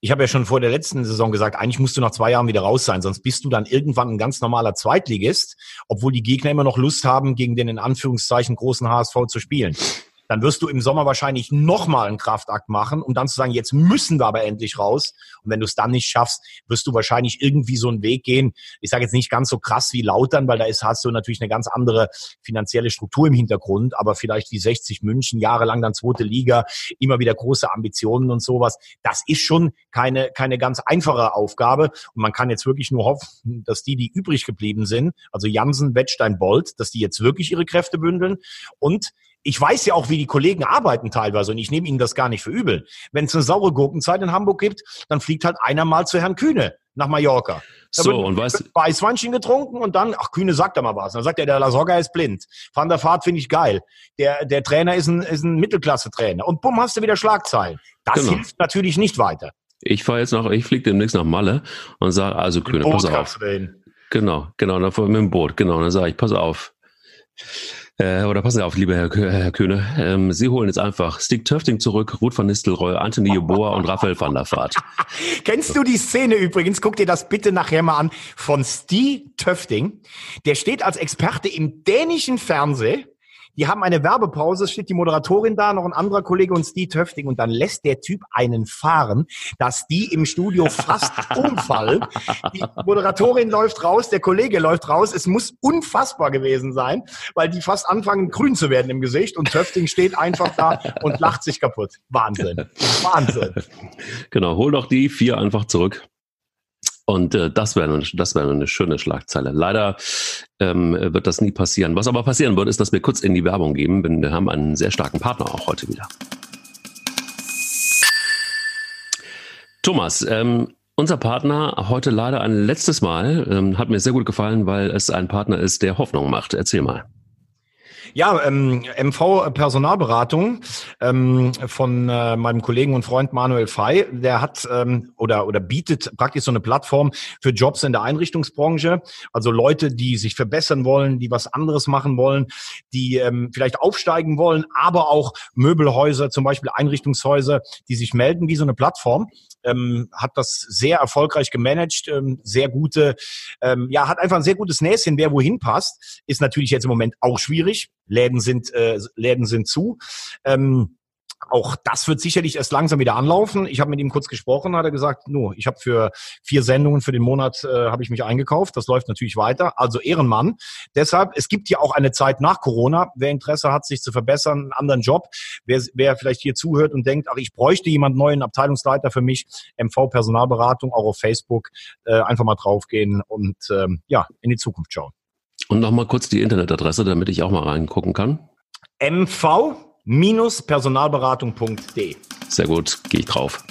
ich habe ja schon vor der letzten Saison gesagt, eigentlich musst du nach zwei Jahren wieder raus sein, sonst bist du dann irgendwann ein ganz normaler Zweitligist, obwohl die Gegner immer noch Lust haben, gegen den in Anführungszeichen großen HSV zu spielen dann wirst du im Sommer wahrscheinlich nochmal einen Kraftakt machen, um dann zu sagen, jetzt müssen wir aber endlich raus. Und wenn du es dann nicht schaffst, wirst du wahrscheinlich irgendwie so einen Weg gehen. Ich sage jetzt nicht ganz so krass wie Lautern, weil da ist, hast du natürlich eine ganz andere finanzielle Struktur im Hintergrund, aber vielleicht wie 60 München, jahrelang dann zweite Liga, immer wieder große Ambitionen und sowas. Das ist schon keine, keine ganz einfache Aufgabe. Und man kann jetzt wirklich nur hoffen, dass die, die übrig geblieben sind, also Jansen, Wettstein, Bolt, dass die jetzt wirklich ihre Kräfte bündeln und ich weiß ja auch, wie die Kollegen arbeiten teilweise und ich nehme ihnen das gar nicht für übel. Wenn es eine saure Gurkenzeit in Hamburg gibt, dann fliegt halt einer mal zu Herrn Kühne nach Mallorca. Da so, und weißt Weißweinchen getrunken und dann, ach, Kühne sagt da mal was. Dann sagt er, der Lasogga ist blind. Van der Fahrt finde ich geil. Der, der Trainer ist ein, ist ein Mittelklasse-Trainer. Und bumm, hast du wieder Schlagzeilen. Das genau. hilft natürlich nicht weiter. Ich fahre jetzt noch, ich fliege demnächst nach Malle und sage, also Kühne, pass auf. Genau, genau, dann mit dem Boot, genau, dann sage ich, pass auf. Äh, oder passen Sie auf, lieber Herr, Herr Köhne. Ähm, Sie holen jetzt einfach Stick Töfting zurück, Ruth van Nistelrooy, Anthony Jeboa und Raphael van der Vaart. Kennst du die Szene übrigens? Guck dir das bitte nachher mal an. Von Steve Töfting. Der steht als Experte im dänischen Fernsehen die haben eine Werbepause, es steht die Moderatorin da, noch ein anderer Kollege und Steve Töfting und dann lässt der Typ einen fahren, dass die im Studio fast umfallen. Die Moderatorin läuft raus, der Kollege läuft raus. Es muss unfassbar gewesen sein, weil die fast anfangen grün zu werden im Gesicht und Töfting steht einfach da und lacht sich kaputt. Wahnsinn. Wahnsinn. Genau, hol doch die vier einfach zurück. Und äh, das wäre das wäre eine schöne Schlagzeile. Leider ähm, wird das nie passieren. Was aber passieren wird, ist, dass wir kurz in die Werbung gehen, denn wir haben einen sehr starken Partner auch heute wieder. Thomas, ähm, unser Partner heute leider ein letztes Mal ähm, hat mir sehr gut gefallen, weil es ein Partner ist, der Hoffnung macht. Erzähl mal. Ja, ähm, MV Personalberatung ähm, von äh, meinem Kollegen und Freund Manuel Fey, der hat ähm, oder oder bietet praktisch so eine Plattform für Jobs in der Einrichtungsbranche, also Leute, die sich verbessern wollen, die was anderes machen wollen, die ähm, vielleicht aufsteigen wollen, aber auch Möbelhäuser, zum Beispiel Einrichtungshäuser, die sich melden wie so eine Plattform. Ähm, hat das sehr erfolgreich gemanagt, ähm, sehr gute, ähm, ja, hat einfach ein sehr gutes Näschen, wer wohin passt. Ist natürlich jetzt im Moment auch schwierig. Läden sind, äh, Läden sind zu. Ähm, auch das wird sicherlich erst langsam wieder anlaufen. Ich habe mit ihm kurz gesprochen, hat er gesagt, no, ich habe für vier Sendungen für den Monat äh, habe ich mich eingekauft. Das läuft natürlich weiter. Also Ehrenmann. Deshalb, es gibt ja auch eine Zeit nach Corona. Wer Interesse hat, sich zu verbessern, einen anderen Job, wer, wer vielleicht hier zuhört und denkt, ach, ich bräuchte jemanden neuen Abteilungsleiter für mich, MV Personalberatung, auch auf Facebook, äh, einfach mal draufgehen und ähm, ja, in die Zukunft schauen. Und nochmal kurz die Internetadresse, damit ich auch mal reingucken kann. mv-personalberatung.de. Sehr gut, gehe ich drauf.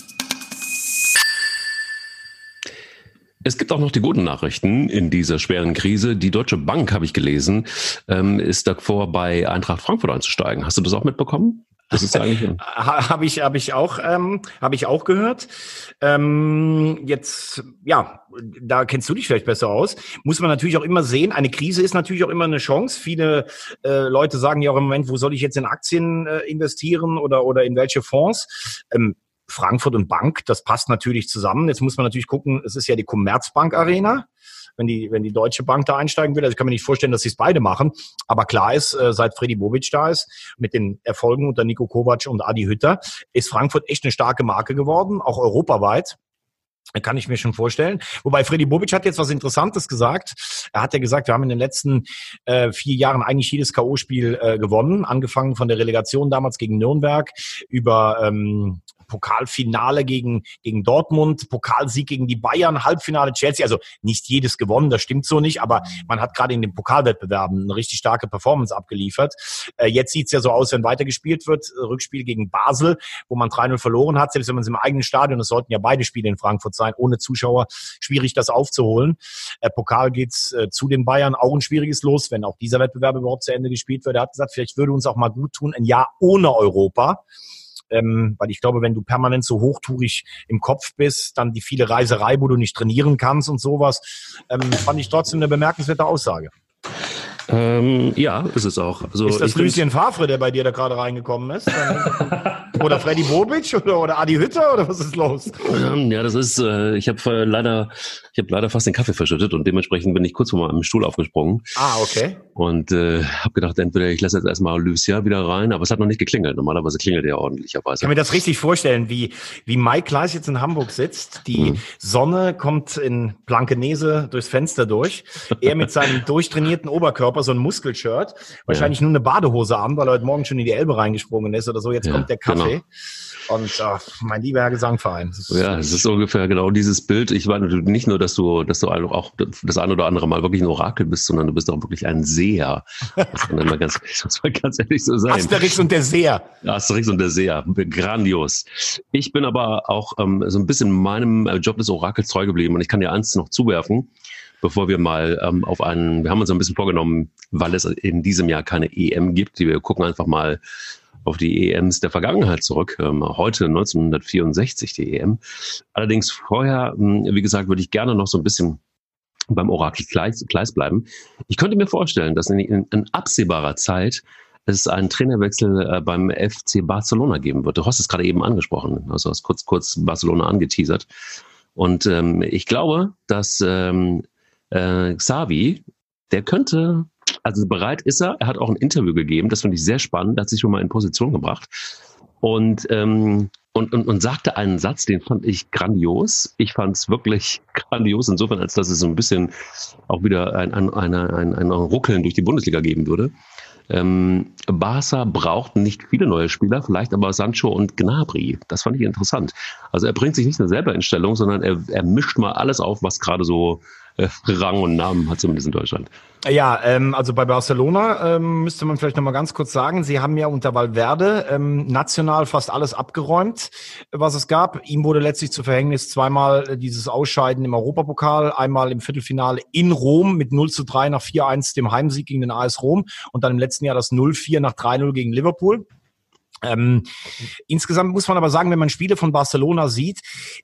Es gibt auch noch die guten Nachrichten in dieser schweren Krise. Die Deutsche Bank, habe ich gelesen, ähm, ist davor, bei Eintracht Frankfurt einzusteigen. Hast du das auch mitbekommen? Das ist eigentlich habe ich habe ich auch ähm, habe ich auch gehört. Ähm, jetzt ja, da kennst du dich vielleicht besser aus. Muss man natürlich auch immer sehen. Eine Krise ist natürlich auch immer eine Chance. Viele äh, Leute sagen ja auch im Moment, wo soll ich jetzt in Aktien äh, investieren oder oder in welche Fonds? Ähm, Frankfurt und Bank, das passt natürlich zusammen. Jetzt muss man natürlich gucken. Es ist ja die Commerzbank Arena wenn die, wenn die Deutsche Bank da einsteigen will. Also ich kann mir nicht vorstellen, dass sie es beide machen. Aber klar ist, äh, seit Freddy Bobic da ist, mit den Erfolgen unter Nico Kovac und Adi Hütter, ist Frankfurt echt eine starke Marke geworden, auch europaweit. Kann ich mir schon vorstellen. Wobei Freddy Bobic hat jetzt was Interessantes gesagt. Er hat ja gesagt, wir haben in den letzten äh, vier Jahren eigentlich jedes K.O.-Spiel äh, gewonnen, angefangen von der Relegation damals gegen Nürnberg über ähm, Pokalfinale gegen, gegen Dortmund, Pokalsieg gegen die Bayern, Halbfinale Chelsea. Also nicht jedes gewonnen, das stimmt so nicht, aber man hat gerade in den Pokalwettbewerben eine richtig starke Performance abgeliefert. Äh, jetzt sieht's ja so aus, wenn weitergespielt wird. Rückspiel gegen Basel, wo man 3-0 verloren hat, selbst wenn man es im eigenen Stadion, es sollten ja beide Spiele in Frankfurt sein, ohne Zuschauer, schwierig das aufzuholen. Äh, Pokal geht's äh, zu den Bayern, auch ein schwieriges Los, wenn auch dieser Wettbewerb überhaupt zu Ende gespielt wird. Er hat gesagt, vielleicht würde uns auch mal gut tun, ein Jahr ohne Europa ähm, weil ich glaube, wenn du permanent so hochtourig im Kopf bist, dann die viele Reiserei, wo du nicht trainieren kannst und sowas, ähm, fand ich trotzdem eine bemerkenswerte Aussage. Ähm, ja, ist es auch. Also ist das Lucien Favre, der bei dir da gerade reingekommen ist? oder Freddy Bobic oder, oder Adi Hütter oder was ist los? Ähm, ja, das ist, äh, ich habe äh, leider, ich habe leider fast den Kaffee verschüttet und dementsprechend bin ich kurz vor meinem Stuhl aufgesprungen. Ah, okay. Und äh, habe gedacht, entweder ich lasse jetzt erstmal Lucia wieder rein, aber es hat noch nicht geklingelt. Normalerweise klingelt er ordentlicherweise. Ich kann mir das richtig vorstellen, wie, wie Mike Kleiss jetzt in Hamburg sitzt. Die hm. Sonne kommt in Blankenese durchs Fenster durch. Er mit seinem durchtrainierten Oberkörper, so ein Muskelshirt, wahrscheinlich ja. nur eine Badehose an, weil er heute Morgen schon in die Elbe reingesprungen ist oder so. Jetzt ja, kommt der Kaffee. Genau. Und oh, mein lieber Herr Gesangverein. ja, es ist ungefähr genau dieses Bild. Ich meine nicht nur, dass du, dass du auch das ein oder andere Mal wirklich ein Orakel bist, sondern du bist auch wirklich ein Seher. Das kann immer ganz, das muss ganz ehrlich so sein. Asterix und der Seher. Asterix und der Seher. Grandios. Ich bin aber auch ähm, so ein bisschen meinem Job des Orakels treu geblieben und ich kann dir eins noch zuwerfen bevor wir mal ähm, auf einen, wir haben uns ein bisschen vorgenommen, weil es in diesem Jahr keine EM gibt, wir gucken einfach mal auf die EMs der Vergangenheit zurück. Ähm, heute 1964 die EM. Allerdings vorher, hm, wie gesagt, würde ich gerne noch so ein bisschen beim Orakel Kleis, Kleis bleiben. Ich könnte mir vorstellen, dass in, in, in absehbarer Zeit es einen Trainerwechsel äh, beim FC Barcelona geben wird. Du hast es gerade eben angesprochen, also hast kurz kurz Barcelona angeteasert. Und ähm, ich glaube, dass ähm, äh, Xavi, der könnte also bereit ist er. Er hat auch ein Interview gegeben, das finde ich sehr spannend, hat sich schon mal in Position gebracht. Und, ähm, und, und, und sagte einen Satz, den fand ich grandios. Ich fand es wirklich grandios, insofern, als dass es so ein bisschen auch wieder ein, ein, ein, ein, ein Ruckeln durch die Bundesliga geben würde. Ähm, Barca braucht nicht viele neue Spieler, vielleicht aber Sancho und Gnabry. Das fand ich interessant. Also er bringt sich nicht nur selber in Stellung, sondern er, er mischt mal alles auf, was gerade so Rang und Namen hat, zumindest in Deutschland. Ja, ähm, also bei Barcelona ähm, müsste man vielleicht nochmal ganz kurz sagen, sie haben ja unter Valverde ähm, national fast alles abgeräumt, was es gab. Ihm wurde letztlich zu Verhängnis zweimal äh, dieses Ausscheiden im Europapokal, einmal im Viertelfinale in Rom mit 0 zu 3 nach 4-1 dem Heimsieg gegen den AS Rom und dann im letzten Jahr das 0-4 nach 3-0 gegen Liverpool. Ähm, insgesamt muss man aber sagen, wenn man Spiele von Barcelona sieht,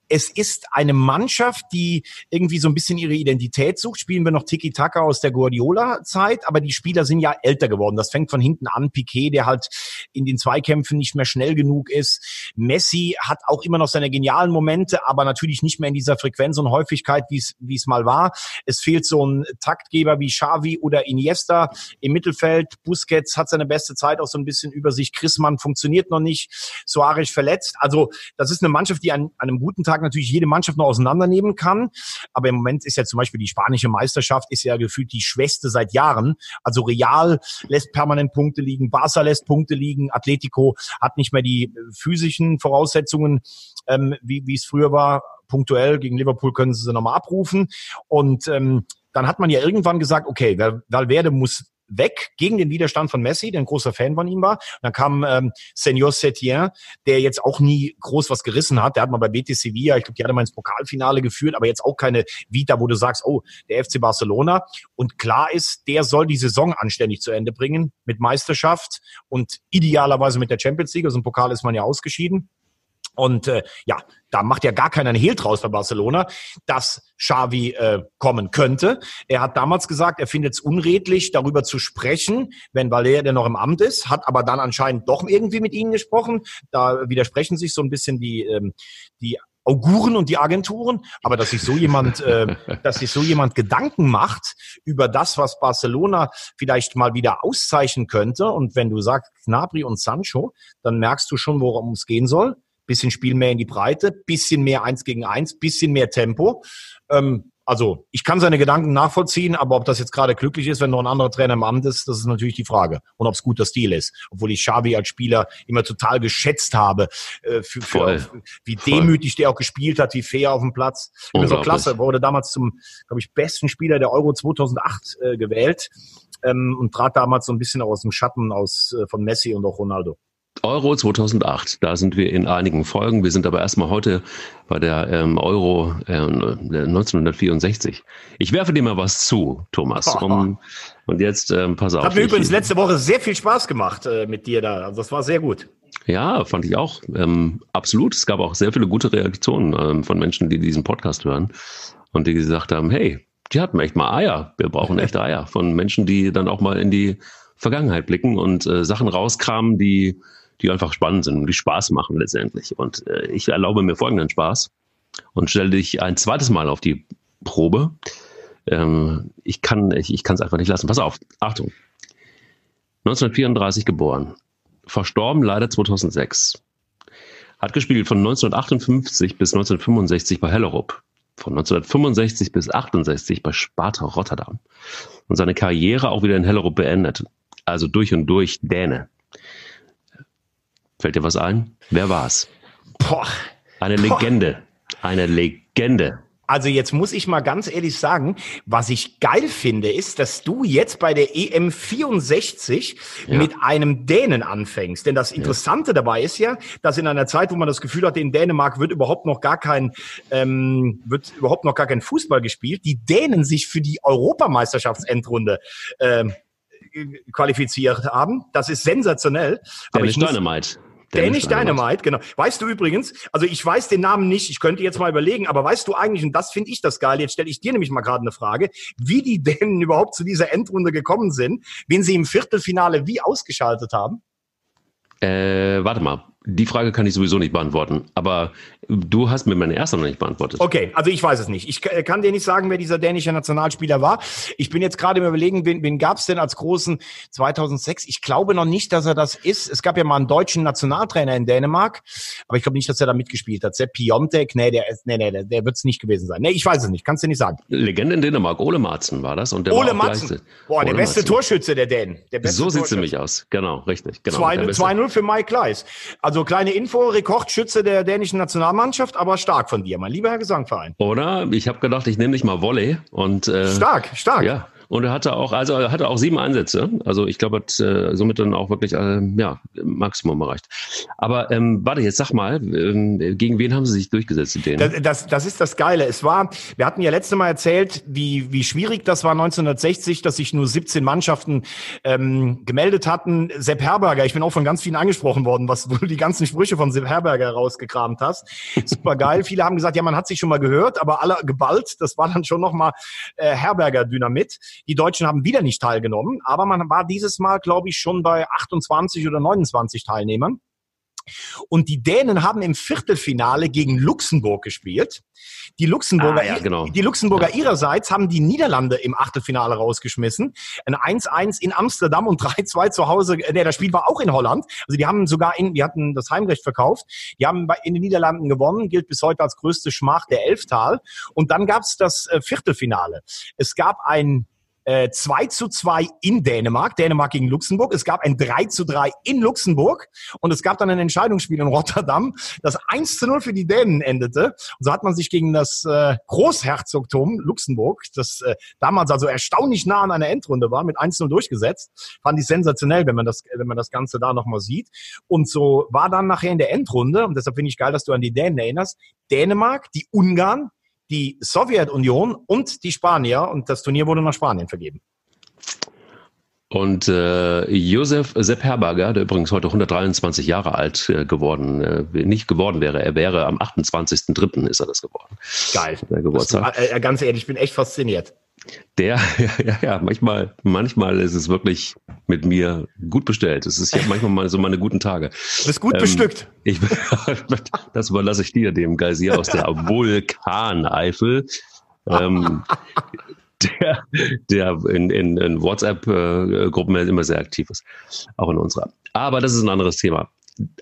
es ist eine Mannschaft, die irgendwie so ein bisschen ihre Identität sucht. Spielen wir noch Tiki-Taka aus der Guardiola-Zeit, aber die Spieler sind ja älter geworden. Das fängt von hinten an. Piquet, der halt in den Zweikämpfen nicht mehr schnell genug ist. Messi hat auch immer noch seine genialen Momente, aber natürlich nicht mehr in dieser Frequenz und Häufigkeit, wie es mal war. Es fehlt so ein Taktgeber wie Xavi oder Iniesta im Mittelfeld. Busquets hat seine beste Zeit auch so ein bisschen über sich. Chrismann funktioniert funktioniert noch nicht, Soares verletzt. Also das ist eine Mannschaft, die an, an einem guten Tag natürlich jede Mannschaft noch auseinandernehmen kann. Aber im Moment ist ja zum Beispiel die spanische Meisterschaft ist ja gefühlt die schwächste seit Jahren. Also Real lässt permanent Punkte liegen, Barca lässt Punkte liegen, Atletico hat nicht mehr die physischen Voraussetzungen, ähm, wie, wie es früher war. Punktuell gegen Liverpool können sie sie nochmal abrufen. Und ähm, dann hat man ja irgendwann gesagt, okay, Valverde muss weg gegen den Widerstand von Messi, der ein großer Fan von ihm war. Und dann kam ähm, Senor Setien, der jetzt auch nie groß was gerissen hat. Der hat mal bei Betis Sevilla, ich glaube, die hat mal ins Pokalfinale geführt, aber jetzt auch keine Vita, wo du sagst, oh, der FC Barcelona. Und klar ist, der soll die Saison anständig zu Ende bringen mit Meisterschaft und idealerweise mit der Champions League. Also im Pokal ist man ja ausgeschieden. Und äh, ja, da macht ja gar keiner einen Hehl draus bei Barcelona, dass Xavi äh, kommen könnte. Er hat damals gesagt, er findet es unredlich, darüber zu sprechen, wenn Valère noch im Amt ist, hat aber dann anscheinend doch irgendwie mit ihnen gesprochen. Da widersprechen sich so ein bisschen die, ähm, die Auguren und die Agenturen, aber dass sich so jemand, äh, dass sich so jemand Gedanken macht über das, was Barcelona vielleicht mal wieder auszeichnen könnte. Und wenn du sagst Gnabry und Sancho, dann merkst du schon, worum es gehen soll bisschen Spiel mehr in die Breite, bisschen mehr eins gegen eins, bisschen mehr Tempo. Ähm, also ich kann seine Gedanken nachvollziehen, aber ob das jetzt gerade glücklich ist, wenn noch ein anderer Trainer im Amt ist, das ist natürlich die Frage. Und ob es guter Stil ist. Obwohl ich Xavi als Spieler immer total geschätzt habe, äh, für, für, für, wie demütig der auch gespielt hat, wie fair auf dem Platz. Immer so klasse, wurde damals zum, glaube ich, besten Spieler der Euro 2008 äh, gewählt ähm, und trat damals so ein bisschen aus dem Schatten aus äh, von Messi und auch Ronaldo. Euro 2008, da sind wir in einigen Folgen. Wir sind aber erstmal heute bei der ähm, Euro äh, 1964. Ich werfe dir mal was zu, Thomas. Um, und jetzt ähm, pass auf. Hat mir übrigens letzte Woche sehr viel Spaß gemacht äh, mit dir da. Also das war sehr gut. Ja, fand ich auch. Ähm, absolut. Es gab auch sehr viele gute Reaktionen ähm, von Menschen, die diesen Podcast hören und die gesagt haben, hey, die hatten echt mal Eier. Wir brauchen echte Eier von Menschen, die dann auch mal in die Vergangenheit blicken und äh, Sachen rauskramen, die die einfach spannend sind und die Spaß machen letztendlich. Und äh, ich erlaube mir folgenden Spaß und stelle dich ein zweites Mal auf die Probe. Ähm, ich kann ich, ich es einfach nicht lassen. Pass auf, Achtung. 1934 geboren, verstorben leider 2006. Hat gespielt von 1958 bis 1965 bei Hellerup, von 1965 bis 68 bei Sparta Rotterdam und seine Karriere auch wieder in Hellerup beendet. Also durch und durch Däne. Fällt dir was ein? Wer war's? Boah. Eine Boah. Legende. Eine Legende. Also jetzt muss ich mal ganz ehrlich sagen, was ich geil finde, ist, dass du jetzt bei der EM 64 ja. mit einem Dänen anfängst. Denn das Interessante ja. dabei ist ja, dass in einer Zeit, wo man das Gefühl hat, in Dänemark wird überhaupt noch gar kein, ähm, wird überhaupt noch gar kein Fußball gespielt, die Dänen sich für die Europameisterschaftsendrunde ähm, qualifiziert haben. Das ist sensationell. Dänisch Dynamite. Danish Dynamite, genau. Weißt du übrigens, also ich weiß den Namen nicht, ich könnte jetzt mal überlegen, aber weißt du eigentlich, und das finde ich das geil, jetzt stelle ich dir nämlich mal gerade eine Frage, wie die Dänen überhaupt zu dieser Endrunde gekommen sind, wen sie im Viertelfinale wie ausgeschaltet haben? Äh, warte mal, die Frage kann ich sowieso nicht beantworten, aber du hast mir meine erste noch nicht beantwortet. Okay, also ich weiß es nicht. Ich kann dir nicht sagen, wer dieser dänische Nationalspieler war. Ich bin jetzt gerade im Überlegen, wen, wen gab es denn als großen 2006? Ich glaube noch nicht, dass er das ist. Es gab ja mal einen deutschen Nationaltrainer in Dänemark, aber ich glaube nicht, dass er da mitgespielt hat. Sepp Piontek, nee, der, nee, nee, der, der wird es nicht gewesen sein. Nee, ich weiß es nicht, kannst du nicht sagen. Legende in Dänemark, Ole Marzen war das. Und der Ole Marzen, boah, Ole der beste Marzen. Torschütze der Dänen. Der beste so sieht es nämlich aus, genau, richtig. Genau. 2-0 für Mike Kleiss. Also Also kleine Info, Rekordschütze der dänischen Nationalmannschaft, aber stark von dir, mein lieber Herr Gesangverein. Oder? Ich habe gedacht, ich nehme dich mal Volley und äh, stark, stark. Ja, und er hatte auch, also er hatte auch sieben Einsätze. Also ich glaube, hat äh, somit dann auch wirklich äh, ja, Maximum erreicht. Aber ähm, warte, jetzt sag mal, ähm, gegen wen haben sie sich durchgesetzt, die Das, das, das ist das Geile. Es war, wir hatten ja letztes Mal erzählt, wie, wie schwierig das war 1960, dass sich nur 17 Mannschaften ähm, gemeldet hatten. Sepp Herberger, ich bin auch von ganz vielen angesprochen worden, was du die ganzen Sprüche von Sepp Herberger rausgekramt hast. Super geil. Viele haben gesagt, ja, man hat sich schon mal gehört, aber alle geballt. Das war dann schon nochmal äh, Herberger Dynamit. Die Deutschen haben wieder nicht teilgenommen, aber man war dieses Mal, glaube ich, schon bei 28 oder 29 Teilnehmern. Und die Dänen haben im Viertelfinale gegen Luxemburg gespielt. Die Luxemburger, ah, ja, genau. die Luxemburger ja. ihrerseits haben die Niederlande im Achtelfinale rausgeschmissen. Ein 1-1 in Amsterdam und 3-2 zu Hause. Nee, das Spiel war auch in Holland. Also die haben sogar in, die hatten das Heimrecht verkauft. Die haben in den Niederlanden gewonnen, gilt bis heute als größte Schmach der Elftal. Und dann gab es das äh, Viertelfinale. Es gab ein äh, 2 zu 2 in Dänemark, Dänemark gegen Luxemburg. Es gab ein 3 zu 3 in Luxemburg und es gab dann ein Entscheidungsspiel in Rotterdam, das 1 zu 0 für die Dänen endete. Und so hat man sich gegen das äh, Großherzogtum Luxemburg, das äh, damals also erstaunlich nah an einer Endrunde war, mit 1 zu 0 durchgesetzt. Fand ich sensationell, wenn man das, wenn man das Ganze da nochmal sieht. Und so war dann nachher in der Endrunde, und deshalb finde ich geil, dass du an die Dänen erinnerst, Dänemark, die Ungarn, die Sowjetunion und die Spanier und das Turnier wurde nach Spanien vergeben. Und äh, Josef Sepp Herberger, der übrigens heute 123 Jahre alt äh, geworden, äh, nicht geworden wäre, er wäre am 28.03. ist er das geworden. Geil. Der Geburtstag. Du, äh, ganz ehrlich, ich bin echt fasziniert. Der, ja, ja, ja, manchmal, manchmal ist es wirklich mit mir gut bestellt. Es ist ja manchmal mal so meine guten Tage. Du bist gut ähm, bestückt. Ich, das überlasse ich dir, dem Geysir aus der Vulkaneifel. Ähm, der, der in, in, in WhatsApp-Gruppen immer sehr aktiv ist. Auch in unserer. Aber das ist ein anderes Thema.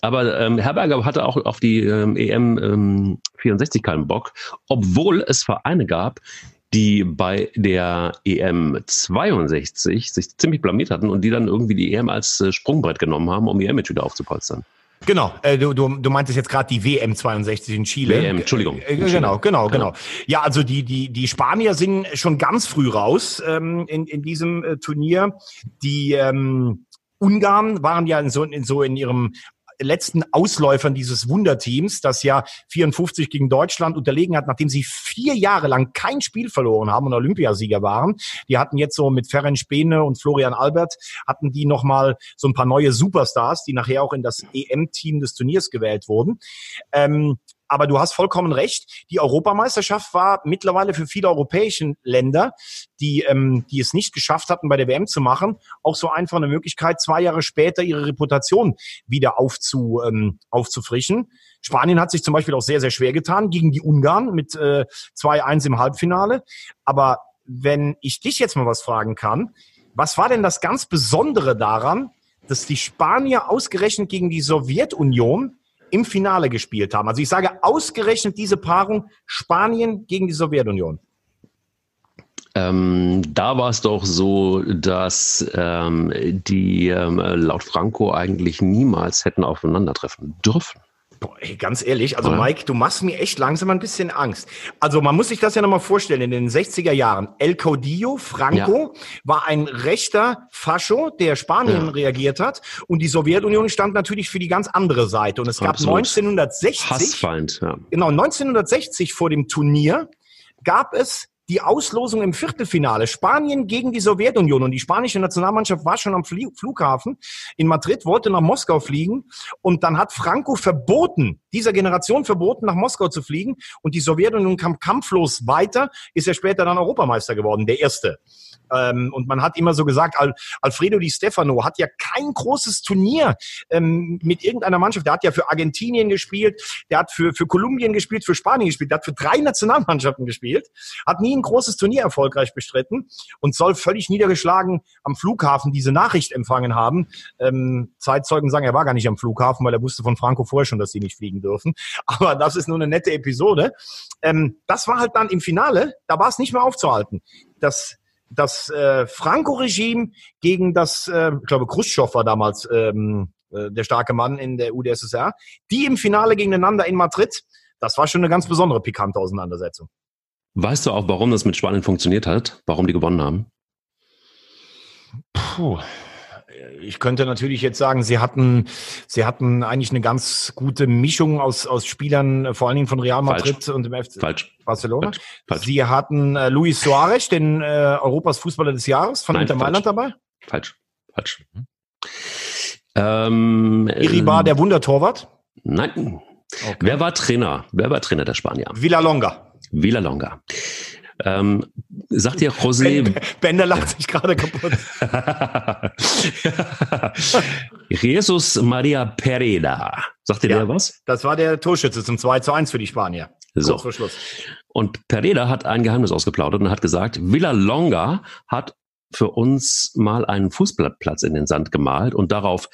Aber ähm, Herberger hatte auch auf die ähm, EM ähm, 64 keinen Bock, obwohl es Vereine gab, die bei der EM 62 sich ziemlich blamiert hatten und die dann irgendwie die EM als äh, Sprungbrett genommen haben, um ihr Image wieder aufzupolstern. Genau, äh, du, du, du meintest jetzt gerade die WM 62 in Chile. WM, Entschuldigung. Äh, genau, genau, genau. Ja, also die, die, die Spanier sind schon ganz früh raus ähm, in, in diesem äh, Turnier. Die ähm, Ungarn waren ja in so, in so in ihrem letzten Ausläufern dieses Wunderteams, das ja 54 gegen Deutschland unterlegen hat, nachdem sie vier Jahre lang kein Spiel verloren haben und Olympiasieger waren. Die hatten jetzt so mit Ferenc Spene und Florian Albert, hatten die nochmal so ein paar neue Superstars, die nachher auch in das EM-Team des Turniers gewählt wurden. Ähm, aber du hast vollkommen recht. Die Europameisterschaft war mittlerweile für viele europäische Länder, die, ähm, die es nicht geschafft hatten, bei der WM zu machen, auch so einfach eine Möglichkeit, zwei Jahre später ihre Reputation wieder aufzu, ähm, aufzufrischen. Spanien hat sich zum Beispiel auch sehr, sehr schwer getan gegen die Ungarn mit äh, 2-1 im Halbfinale. Aber wenn ich dich jetzt mal was fragen kann, was war denn das ganz Besondere daran, dass die Spanier ausgerechnet gegen die Sowjetunion im Finale gespielt haben. Also ich sage ausgerechnet diese Paarung Spanien gegen die Sowjetunion. Ähm, da war es doch so, dass ähm, die ähm, laut Franco eigentlich niemals hätten aufeinandertreffen dürfen. Boah, ey, ganz ehrlich, also ja. Mike, du machst mir echt langsam ein bisschen Angst. Also man muss sich das ja nochmal vorstellen, in den 60er Jahren, El Caudillo, Franco, ja. war ein rechter Fascho, der Spanien ja. reagiert hat und die Sowjetunion stand natürlich für die ganz andere Seite. Und es gab Absolut. 1960, Hassfeind, ja. genau, 1960 vor dem Turnier gab es die Auslosung im Viertelfinale. Spanien gegen die Sowjetunion. Und die spanische Nationalmannschaft war schon am Flughafen in Madrid, wollte nach Moskau fliegen. Und dann hat Franco verboten, dieser Generation verboten, nach Moskau zu fliegen. Und die Sowjetunion kam kampflos weiter, ist ja später dann Europameister geworden, der erste. Ähm, und man hat immer so gesagt, Al Alfredo Di Stefano hat ja kein großes Turnier ähm, mit irgendeiner Mannschaft. Der hat ja für Argentinien gespielt, der hat für, für Kolumbien gespielt, für Spanien gespielt, der hat für drei Nationalmannschaften gespielt, hat nie ein großes Turnier erfolgreich bestritten und soll völlig niedergeschlagen am Flughafen diese Nachricht empfangen haben. Ähm, Zeitzeugen sagen, er war gar nicht am Flughafen, weil er wusste von Franco vorher schon, dass sie nicht fliegen dürfen. Aber das ist nur eine nette Episode. Ähm, das war halt dann im Finale, da war es nicht mehr aufzuhalten. Das das äh, Franco-Regime gegen das, äh, ich glaube, Khrushchev war damals ähm, äh, der starke Mann in der UdSSR, die im Finale gegeneinander in Madrid. Das war schon eine ganz besondere pikante Auseinandersetzung. Weißt du auch, warum das mit Spanien funktioniert hat? Warum die gewonnen haben? Puh. Ich könnte natürlich jetzt sagen, sie hatten, sie hatten eigentlich eine ganz gute Mischung aus, aus Spielern, vor allen Dingen von Real Madrid Falsch. und dem FC Falsch. Barcelona. Falsch. Sie hatten äh, Luis Suarez, den äh, Europas Fußballer des Jahres von Nein, Inter Mailand dabei. Falsch. Falsch. Ähm, Iribar, äh, der Wundertorwart. Nein. Wer war Trainer? Wer war Trainer der Spanier? Villalonga. Villalonga. Ähm, sagt dir José Ben, Bender lacht sich gerade kaputt. Jesus Maria Pereda. Sagt dir Ja. der was? Das war der Torschütze zum 2 zu 1 für die Spanier. So. Kurz vor Schluss. Und Pereda hat ein Geheimnis ausgeplaudert und hat gesagt, Villalonga hat für uns mal einen Fußballplatz in den Sand gemalt und darauf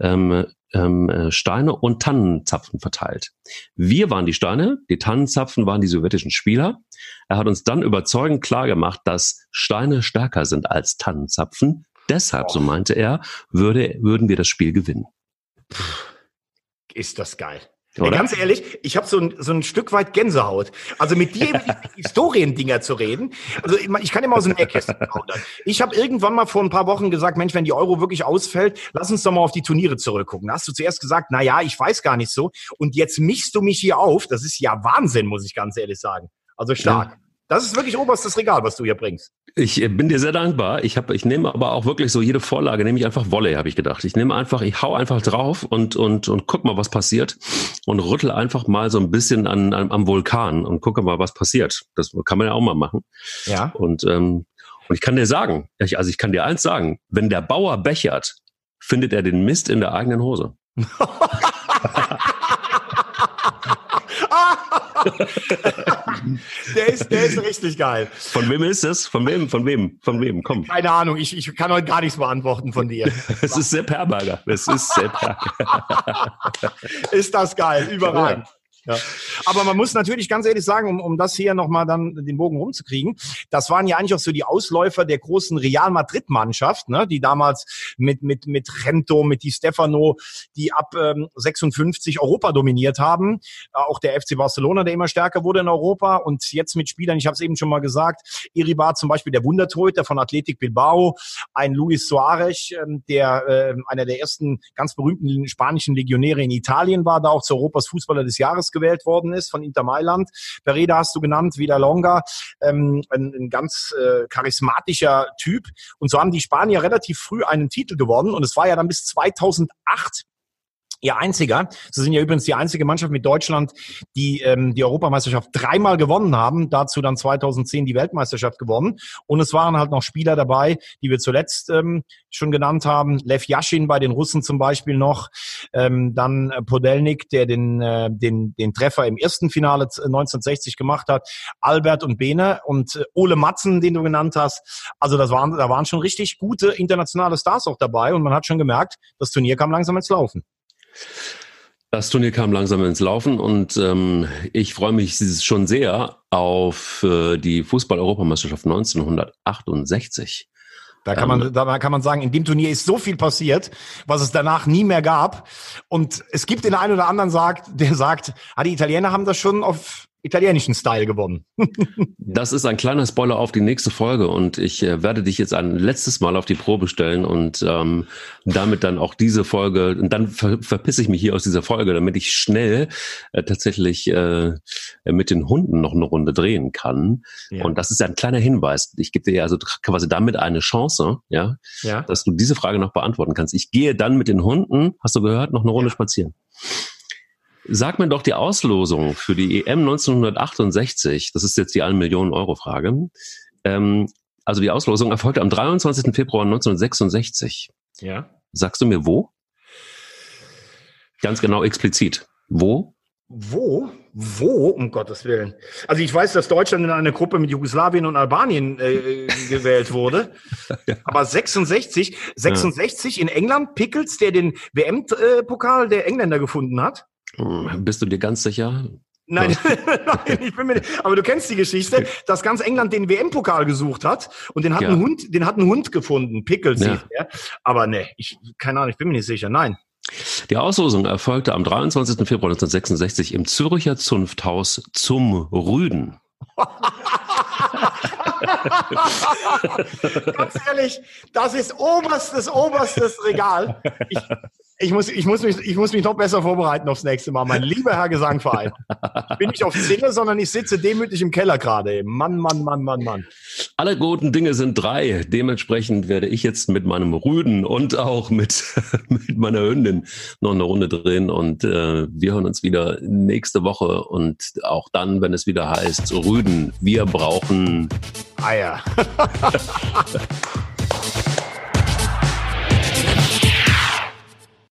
ähm, ähm, äh, Steine und Tannenzapfen verteilt. Wir waren die Steine, die Tannenzapfen waren die sowjetischen Spieler. Er hat uns dann überzeugend klar gemacht, dass Steine stärker sind als Tannenzapfen. Deshalb, so meinte er, würde, würden wir das Spiel gewinnen. Ist das geil. Oder? Ganz ehrlich, ich habe so ein, so ein Stück weit Gänsehaut. Also mit dir über die Historiendinger zu reden. Also ich kann immer aus dem Nähkästchen plaudern. Ich habe irgendwann mal vor ein paar Wochen gesagt, Mensch, wenn die Euro wirklich ausfällt, lass uns doch mal auf die Turniere zurückgucken. Da hast du zuerst gesagt, na ja, ich weiß gar nicht so. Und jetzt mischst du mich hier auf. Das ist ja Wahnsinn, muss ich ganz ehrlich sagen. Also stark. Das ist wirklich oberstes Regal, was du hier bringst. Ich äh, bin dir sehr dankbar. Ich habe, ich nehme aber auch wirklich so jede Vorlage, nehme ich einfach Volley, habe ich gedacht. Ich nehme einfach, ich hau einfach drauf und und und guck mal, was passiert und rüttel einfach mal so ein bisschen an, an am Vulkan und gucke mal, was passiert. Das kann man ja auch mal machen. Ja. Und ähm, und ich kann dir sagen, ich, also ich kann dir eins sagen: Wenn der Bauer bechert, findet er den Mist in der eigenen Hose. der, ist, der ist richtig geil. Von wem ist das? Von wem? Von wem? Von wem? Komm. Keine Ahnung, ich, ich kann heute gar nichts beantworten von dir. Es ist Sepp Herberger. Es ist Sepp Herberger. Ist das geil, überragend. Ja. Aber man muss natürlich ganz ehrlich sagen, um, um das hier nochmal dann den Bogen rumzukriegen, das waren ja eigentlich auch so die Ausläufer der großen Real Madrid-Mannschaft, ne, die damals mit, mit, mit Rento, mit Di Stefano, die ab ähm, 56 Europa dominiert haben. Äh, auch der FC Barcelona, der immer stärker wurde in Europa und jetzt mit Spielern, ich habe es eben schon mal gesagt, Iribar zum Beispiel der Wundertorhüter von Athletic Bilbao, ein Luis Suarez, ähm, der äh, einer der ersten ganz berühmten spanischen Legionäre in Italien war, da auch zu Europas Fußballer des Jahres gewählt worden ist von Inter Mailand. Pereda hast du genannt, Villalonga, ähm, ein, ein ganz äh, charismatischer Typ. Und so haben die Spanier relativ früh einen Titel gewonnen und es war ja dann bis 2008 ihr einziger. Sie sind ja übrigens die einzige Mannschaft mit Deutschland, die ähm, die Europameisterschaft dreimal gewonnen haben. Dazu dann 2010 die Weltmeisterschaft gewonnen. Und es waren halt noch Spieler dabei, die wir zuletzt ähm, schon genannt haben. Lev Yashin bei den Russen zum Beispiel noch. Ähm, dann äh, Podelnik, der den, äh, den, den Treffer im ersten Finale 1960 gemacht hat. Albert und Bene und äh, Ole Matzen, den du genannt hast. Also das waren, da waren schon richtig gute internationale Stars auch dabei. Und man hat schon gemerkt, das Turnier kam langsam ins Laufen. Das Turnier kam langsam ins Laufen und ähm, ich freue mich schon sehr auf äh, die Fußball-Europameisterschaft 1968. Da kann man, da kann man sagen, in dem Turnier ist so viel passiert, was es danach nie mehr gab. Und es gibt den einen oder anderen sagt, der sagt, ah, die Italiener haben das schon auf italienischen Style gewonnen. das ist ein kleiner Spoiler auf die nächste Folge und ich äh, werde dich jetzt ein letztes Mal auf die Probe stellen und ähm, damit dann auch diese Folge, und dann ver verpisse ich mich hier aus dieser Folge, damit ich schnell äh, tatsächlich äh, mit den Hunden noch eine Runde drehen kann. Ja. Und das ist ein kleiner Hinweis. Ich gebe dir ja also quasi damit eine Chance, ja, ja, dass du diese Frage noch beantworten kannst. Ich gehe dann mit den Hunden, hast du gehört, noch eine Runde ja. spazieren. Sag mir doch die Auslosung für die EM 1968. Das ist jetzt die 1 Millionen Euro Frage. Ähm, also die Auslosung erfolgte am 23. Februar 1966. Ja. Sagst du mir wo? Ganz genau explizit. Wo? Wo? Wo? Um Gottes Willen. Also ich weiß, dass Deutschland in eine Gruppe mit Jugoslawien und Albanien äh, gewählt wurde. ja. Aber 66, 66 ja. in England, Pickles, der den WM-Pokal der Engländer gefunden hat. Bist du dir ganz sicher? Nein, nein, ich bin mir nicht. Aber du kennst die Geschichte, dass ganz England den WM-Pokal gesucht hat und den hat ja. ein Hund, den hat ein Hund gefunden, Pickles ja. Aber ne, ich, keine Ahnung, ich bin mir nicht sicher. Nein. Die Auslosung erfolgte am 23. Februar 1966 im Zürcher Zunfthaus zum Rüden. Ganz ehrlich, das ist oberstes, oberstes Regal. Ich, ich muss, ich, muss mich, ich muss mich noch besser vorbereiten aufs nächste Mal, mein lieber Herr Gesangverein. Ich bin nicht auf Zinne, sondern ich sitze demütig im Keller gerade. Mann, Mann, Mann, Mann, Mann. Alle guten Dinge sind drei. Dementsprechend werde ich jetzt mit meinem Rüden und auch mit, mit meiner Hündin noch eine Runde drehen. Und äh, wir hören uns wieder nächste Woche und auch dann, wenn es wieder heißt, Rüden, wir brauchen Eier.